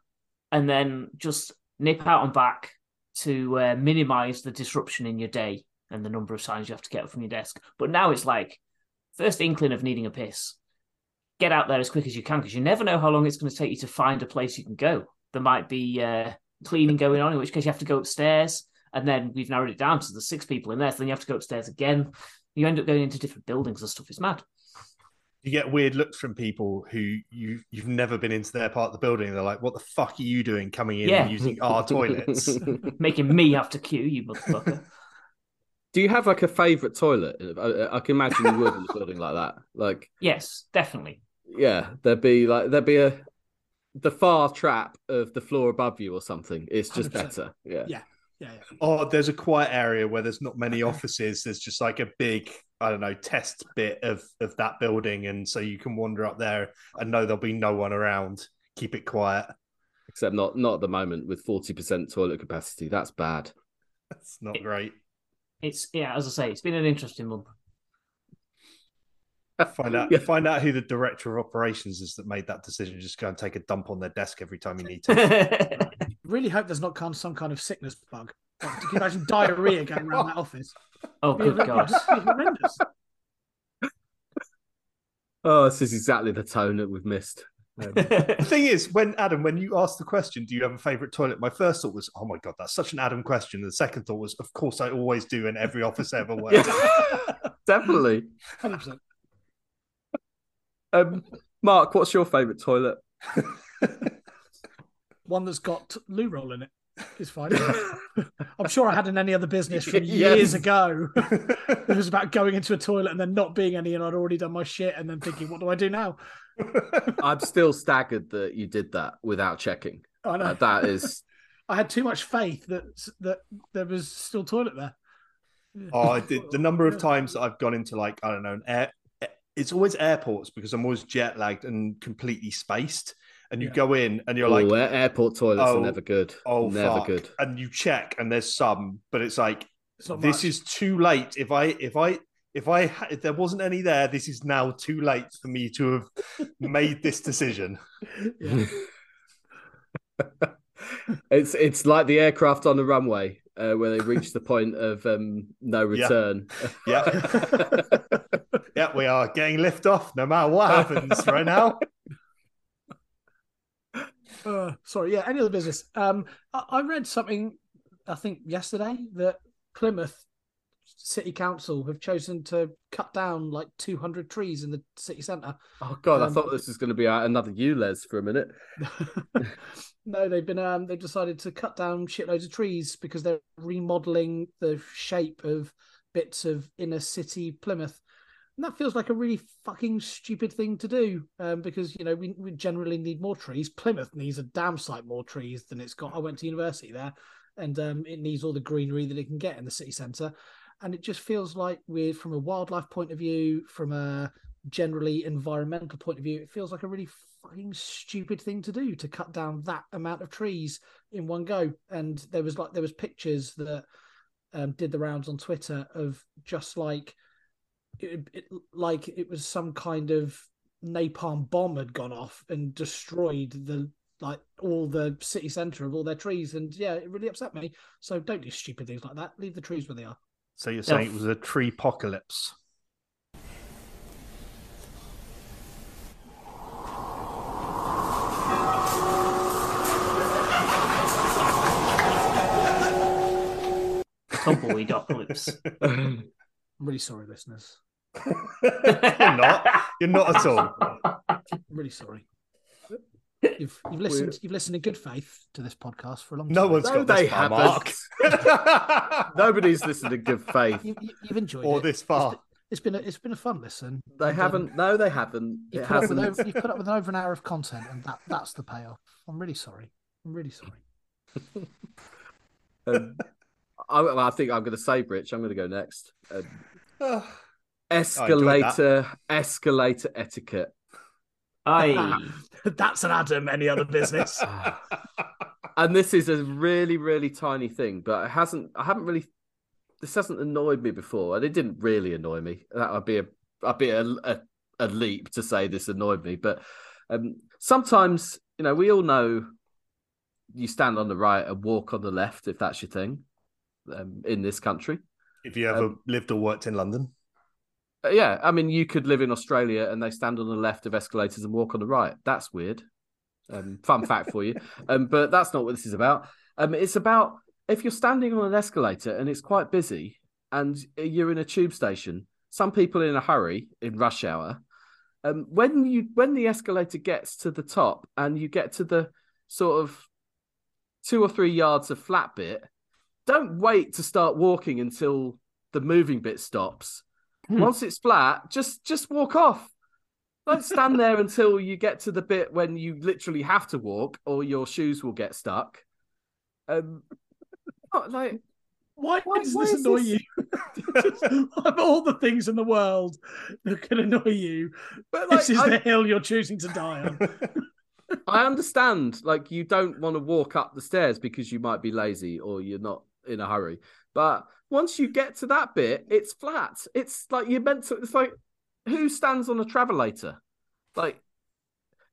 and then just nip out and back to uh, minimize the disruption in your day and the number of times you have to get up from your desk. But now it's like first inkling of needing a piss, get out there as quick as you can because you never know how long it's going to take you to find a place you can go. There might be uh, cleaning going on, in which case you have to go upstairs, and then we've narrowed it down to the six people in there. So then you have to go upstairs again. You end up going into different buildings and stuff. It's mad. You get weird looks from people who you you've never been into their part of the building. They're like, "What the fuck are you doing coming in Yeah. and using our toilets?" (laughs) Making me have to queue, you motherfucker. do you have like a favorite toilet I, I can imagine you would in a building like that like yes, definitely. Yeah there'd be like there'd be a the far trap of the floor above you or something it's just 100%. better yeah Yeah. Yeah, yeah. Oh, there's a quiet area where there's not many offices. There's just like a big, I don't know, test bit of of that building, and so you can wander up there and know there'll be no one around. Keep it quiet. except not not at the moment with 40% toilet capacity that's bad That's not great. It's yeah, as I say, it's been an interesting month. Find out Yeah. find out who the director of operations is that made that decision. Just go and take a dump on their desk every time you need to. (laughs) Really hope there's not kind some kind of sickness bug. Like, can you imagine diarrhea going around that office? oh, good God. horrendous. oh this is exactly the tone that we've missed Um, (laughs) the thing is, when Adam, when you asked the question, do you have a favorite toilet? My first thought was, oh my god, that's such an Adam question. The second thought was, of course, I always do in every office I ever worked. (laughs) definitely 100%. Um mark what's your favorite toilet (laughs) One that's got loo roll in. It's fine. (laughs) (laughs) I'm sure I had in any other business from Yes. years ago. it was about going into a toilet and then not being any, and I'd already done my shit, and then thinking, "What do I do now?" I'm still staggered that you did that without checking. I know. Uh, that is I had too much faith that that there was still toilet there. Oh, I did the number of times that I've gone into like I don't know an air. It's always airports because I'm always jet lagged and completely spaced. And you Yeah. go in and you're oh, like, airport toilets oh, are never good. oh, never fuck. good. And you check and there's some, but it's like It's this much. is too late. If I if I if I if there wasn't any there, this is now too late for me to have (laughs) made this decision. (laughs) It's it's like the aircraft on the runway uh, where they reach the point of um, no Yeah. return. Yeah, (laughs) yeah, we are getting lift off no matter what happens right now. (laughs) Uh, sorry, yeah, any other business. Um, I, I read something, I think yesterday, that Plymouth City Council have chosen to cut down like 200 trees in the city centre. oh god, I Um, thought this was going to be another ULEZ for a minute. (laughs) no, they've been um, they've decided to cut down shitloads of trees because they're remodeling the shape of bits of inner city Plymouth. And that feels like a really fucking stupid thing to do um, because you know we, we generally need more trees. Plymouth needs a damn sight more trees than it's got. I went to university there, and um, it needs all the greenery that it can get in the city centre. And it just feels like we're from a wildlife point of view, from a generally environmental point of view, it feels like a really fucking stupid thing to do to cut down that amount of trees in one go. And there was like there was pictures that um, did the rounds on Twitter of just like it, it like it was some kind of napalm bomb had gone off and destroyed the like all the city centre of all their trees. And yeah, it really upset me. So don't do stupid things like that. Leave the trees where they are. So you're saying it was a tree apocalypse? Tumbleweed apocalypse. (laughs) I'm really sorry, listeners. You're not. You're not at all. I'm really sorry. You've you've listened you've listened in good faith to this podcast for a long time. No one's No, got they this far. Mark. (laughs) (laughs) Nobody's listened in good faith. You, you, you've enjoyed or it. this far. It's been a, it's been a fun listen. They And, um, haven't. No, they haven't. You've It put, up with hasn't. over, you've put up with over an hour of content, and that that's the payoff. I'm really sorry. I'm really sorry. (laughs) Um, I, well, I think I'm going to save Rich. I'm going to go next. Um, (sighs) escalator, escalator etiquette. Aye. (laughs) that's an Adam. Any other business? (laughs) and this is a really, really tiny thing, but it hasn't. I haven't really. This hasn't annoyed me before, and it didn't really annoy me. That would be a, I'd be a, a, a leap to say this annoyed me, but um, sometimes you know we all know you stand on the right and walk on the left if that's your thing um, in this country. If you ever Um, lived or worked in London, yeah, I mean, you could live in Australia and they stand on the left of escalators and walk on the right. That's weird. Um, fun fact for you. (laughs) Um, but that's not what this is about. Um, it's about if you're standing on an escalator and it's quite busy and you're in a tube station, some people in a hurry in rush hour. Um, when you when the escalator gets to the top and you get to the sort of two or three yards of flat bit, don't wait to start walking until the moving bit stops. Hmm. Once it's flat, just just walk off. Don't stand there until you get to the bit when you literally have to walk, or your shoes will get stuck. Um, not like Why, Why- does why this annoy this- you? (laughs) of all the things in the world that can annoy you, but like, this is I, the hill you're choosing to die on. (laughs) I understand, like you don't want to walk up the stairs because you might be lazy or you're not in a hurry. But once you get to that bit, it's flat. It's like you're meant to. It's like who stands on a travelator, like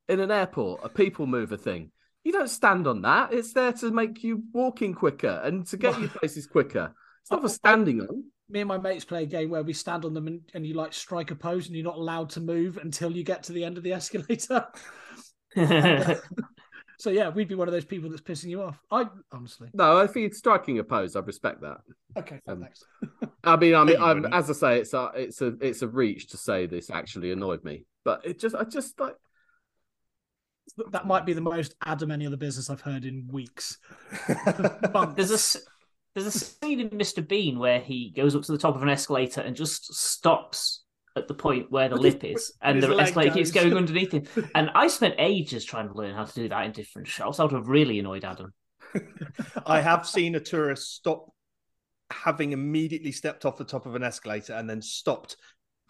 in an airport, a people mover thing. You don't stand on that. It's there to make you walking quicker and to get you (laughs) places quicker. It's not for standing on. Me and my mates play a game where we stand on them and, and you like strike a pose and you're not allowed to move until you get to the end of the (laughs) escalator. (laughs) Uh, so yeah, we'd be one of those people that's pissing you off. I honestly. No, I think it's striking a pose, I respect that. Okay, Um, thanks. I mean, I mean, I'm, as I say, it's a, it's a, it's a reach to say this actually annoyed me, but it just, I just like that might be the most Adam any other business I've heard in weeks. Months. (laughs) There's a s- there's a scene in Mr. Bean where he goes up to the top of an escalator and just stops at the point where the lip is, and the escalator keeps goes. going underneath him. (laughs) And I spent ages trying to learn how to do that in different shops. I would have really annoyed Adam. (laughs) I have seen a tourist stop having immediately stepped off the top of an escalator and then stopped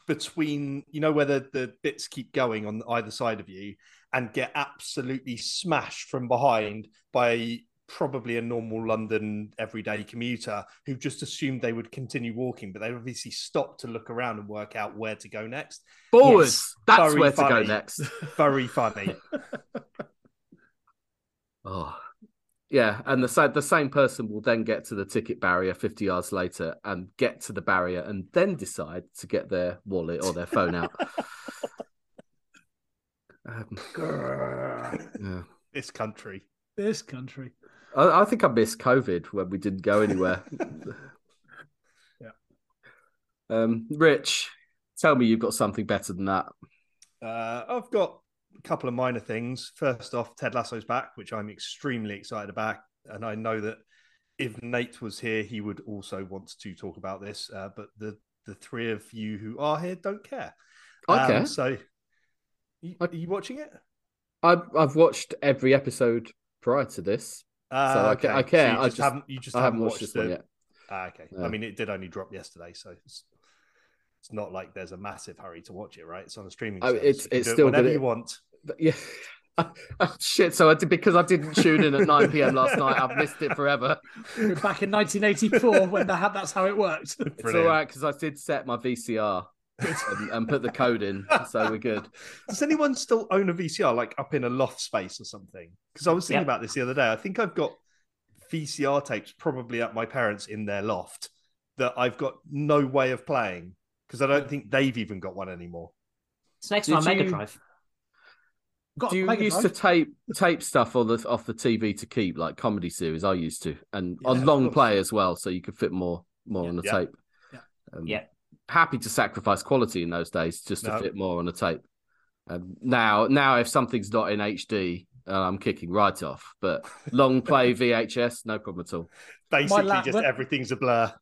between, you know, where the, the bits keep going on either side of you and get absolutely smashed from behind by probably a normal London everyday commuter who just assumed they would continue walking, but they obviously stopped to look around and work out where to go next. Forwards. Yes, That's very where to go next. (laughs) Very funny. (laughs) Oh, yeah, and the same the same person will then get to the ticket barrier fifty yards later and get to the barrier and then decide to get their wallet or their phone out. (laughs) Um, yeah. this country. this country. I, I think I missed COVID when we didn't go anywhere. (laughs) Yeah. Um, Rich, tell me you've got something better than that. Uh, I've got a couple of minor things. First off, Ted Lasso's back, which I'm extremely excited about. And I know that if Nate was here, he would also want to talk about this. Uh, but the, the three of you who are here don't care. Okay. Um, so, you, are you watching it? I've I've watched every episode prior to this. Uh, So I ca- I care. you I just, just- haven't. You just I haven't watched watched this one yet. Ah, okay. No. I mean, it did only drop yesterday, so it's it's not like there's a massive hurry to watch it, right? It's on a streaming. Oh, service. it's- it's do it still whenever gonna- you want. But yeah. Oh, (laughs) shit! So I did because I didn't tune in at (laughs) nine p.m. last night. I've missed it forever. Back in 1984 when they had, that's how it worked. (laughs) It's Brilliant. all right because I did set my VCR and, and put the code in, so we're good. (laughs) Does anyone still own a VCR, like up in a loft space or something? Because I was thinking Yeah. about this the other day. I think I've got VCR tapes probably at my parents in their loft that I've got no way of playing because I don't think they've even got one anymore. It's next to my Did Mega you- Drive. Got Do you Mega used to tape tape stuff on the off the TV to keep like comedy series? I used to, and Yeah, on long play as well, so you could fit more more Yeah. on the Yeah. tape. Yeah. Um, Yeah. Happy to sacrifice quality in those days just to No. fit more on a tape. Um, now, now if something's not in HD, uh, I'm kicking right off. But long play (laughs) VHS, no problem at all. Basically, lad- just when- everything's a blur.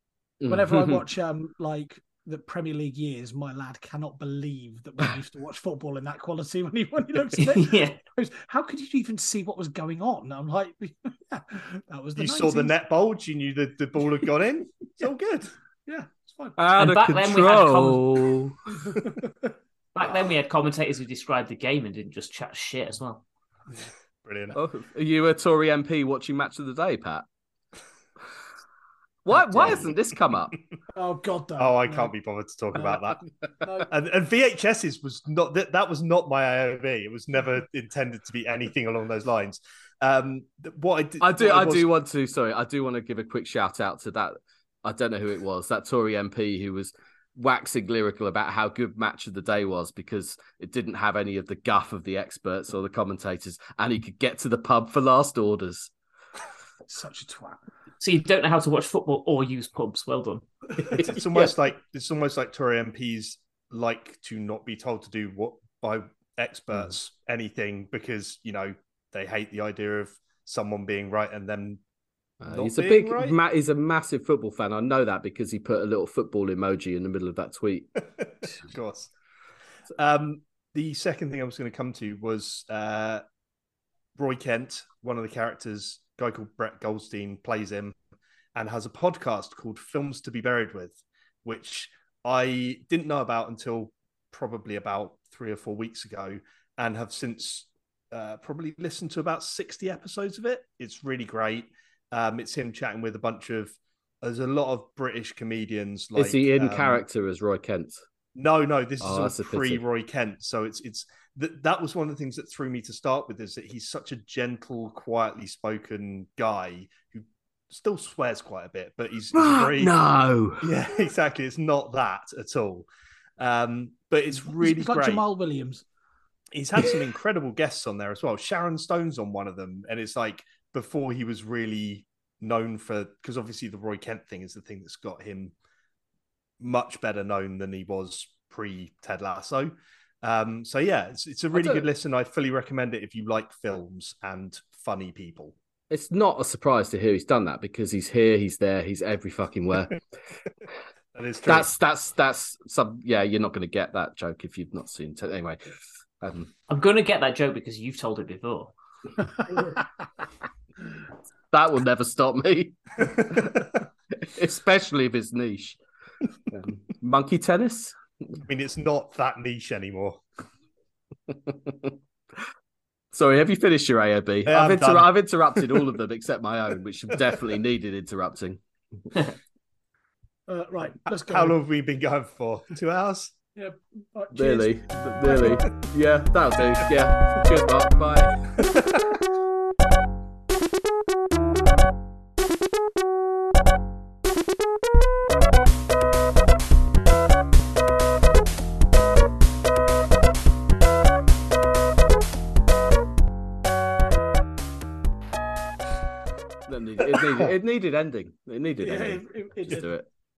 Whenever I (laughs) watch um like the Premier League years, my lad cannot believe that we used to watch football in that quality when he when he looks (laughs) at it. yeah. He How could you even see what was going on? I'm like, yeah, that was the You saw the net bulge, you knew the, the ball had gone in. It's all good. Yeah, it's fine. Out And of back then we had control. (laughs) Back then we had commentators who described the game and didn't just chat shit as well. Brilliant. Oh, are you a Tory MP watching Match of the Day, Pat? Why? Why hasn't this come up? (laughs) Oh God, no. Oh, I no. can't be bothered to talk about that. (laughs) No. And, and VHS's was not that. That was not my AOB. It was never intended to be anything along those lines. Um, what I, did, I do. what I was- do want to. Sorry, I do want to give a quick shout out to that. I don't know who it was. That Tory MP who was waxing lyrical about how good match of the day was because it didn't have any of the guff of the experts or the commentators, and he could get to the pub for last orders. Such a twat. So you don't know how to watch football or use pubs. Well done. (laughs) It's, it's almost like it's almost like Tory MPs like to not be told to do what by experts mm. anything because you know they hate the idea of someone being right and then Uh, he's a big. right? Ma- he's a massive football fan. I know that because he put a little football emoji in the middle of that tweet. (laughs) of course. Um, the second thing I was going to come to was uh, Roy Kent, one of the characters, a guy called Brett Goldstein, plays him and has a podcast called Films to Be Buried With, which I didn't know about until probably about three or four weeks ago and have since uh, probably listened to about 60 episodes of it. It's really great. Um, it's him chatting with a bunch of, there's a lot of British comedians. Like, Is he in um, character as Roy Kent? no, no, this is Oh, all that's pre Roy Kent. So it's it's that that was one of the things that threw me to start with is that he's such a gentle, quietly spoken guy who still swears quite a bit, but he's, he's very no. (laughs) yeah, exactly. It's not that at all. Um, but it's really It's like great. Jamaal Williams. He's had some incredible guests on there as well. Sharon Stone's on one of them, and it's like before he was really known for because obviously the Roy Kent thing is the thing that's got him much better known than he was pre Ted Lasso. Um, so yeah, it's, it's a really good listen. I fully recommend it if you like films and funny people. It's not a surprise to hear he's done that because he's here, he's there, he's every fucking where. (laughs) That is true. that's that's that's some. Yeah, you're not going to get that joke if you've not seen. It. Anyway, um, I'm going to get that joke because you've told it before. (laughs) that will never stop me, (laughs) especially if it's niche. Um, monkey tennis. I mean, it's not that niche anymore. (laughs) Sorry, have you finished your AOB? Yeah, I've, I'm. I've interrupted all of them except my own, which definitely needed interrupting. (laughs) Uh, right, let's go. How long have we been going for? Two hours? Yeah, right, cheers. Really, really, yeah, that'll do. Yeah, cheers, Mark. Bye. Needed, (laughs) it needed, ending. It needed Yeah, ending. it, it, Just do it.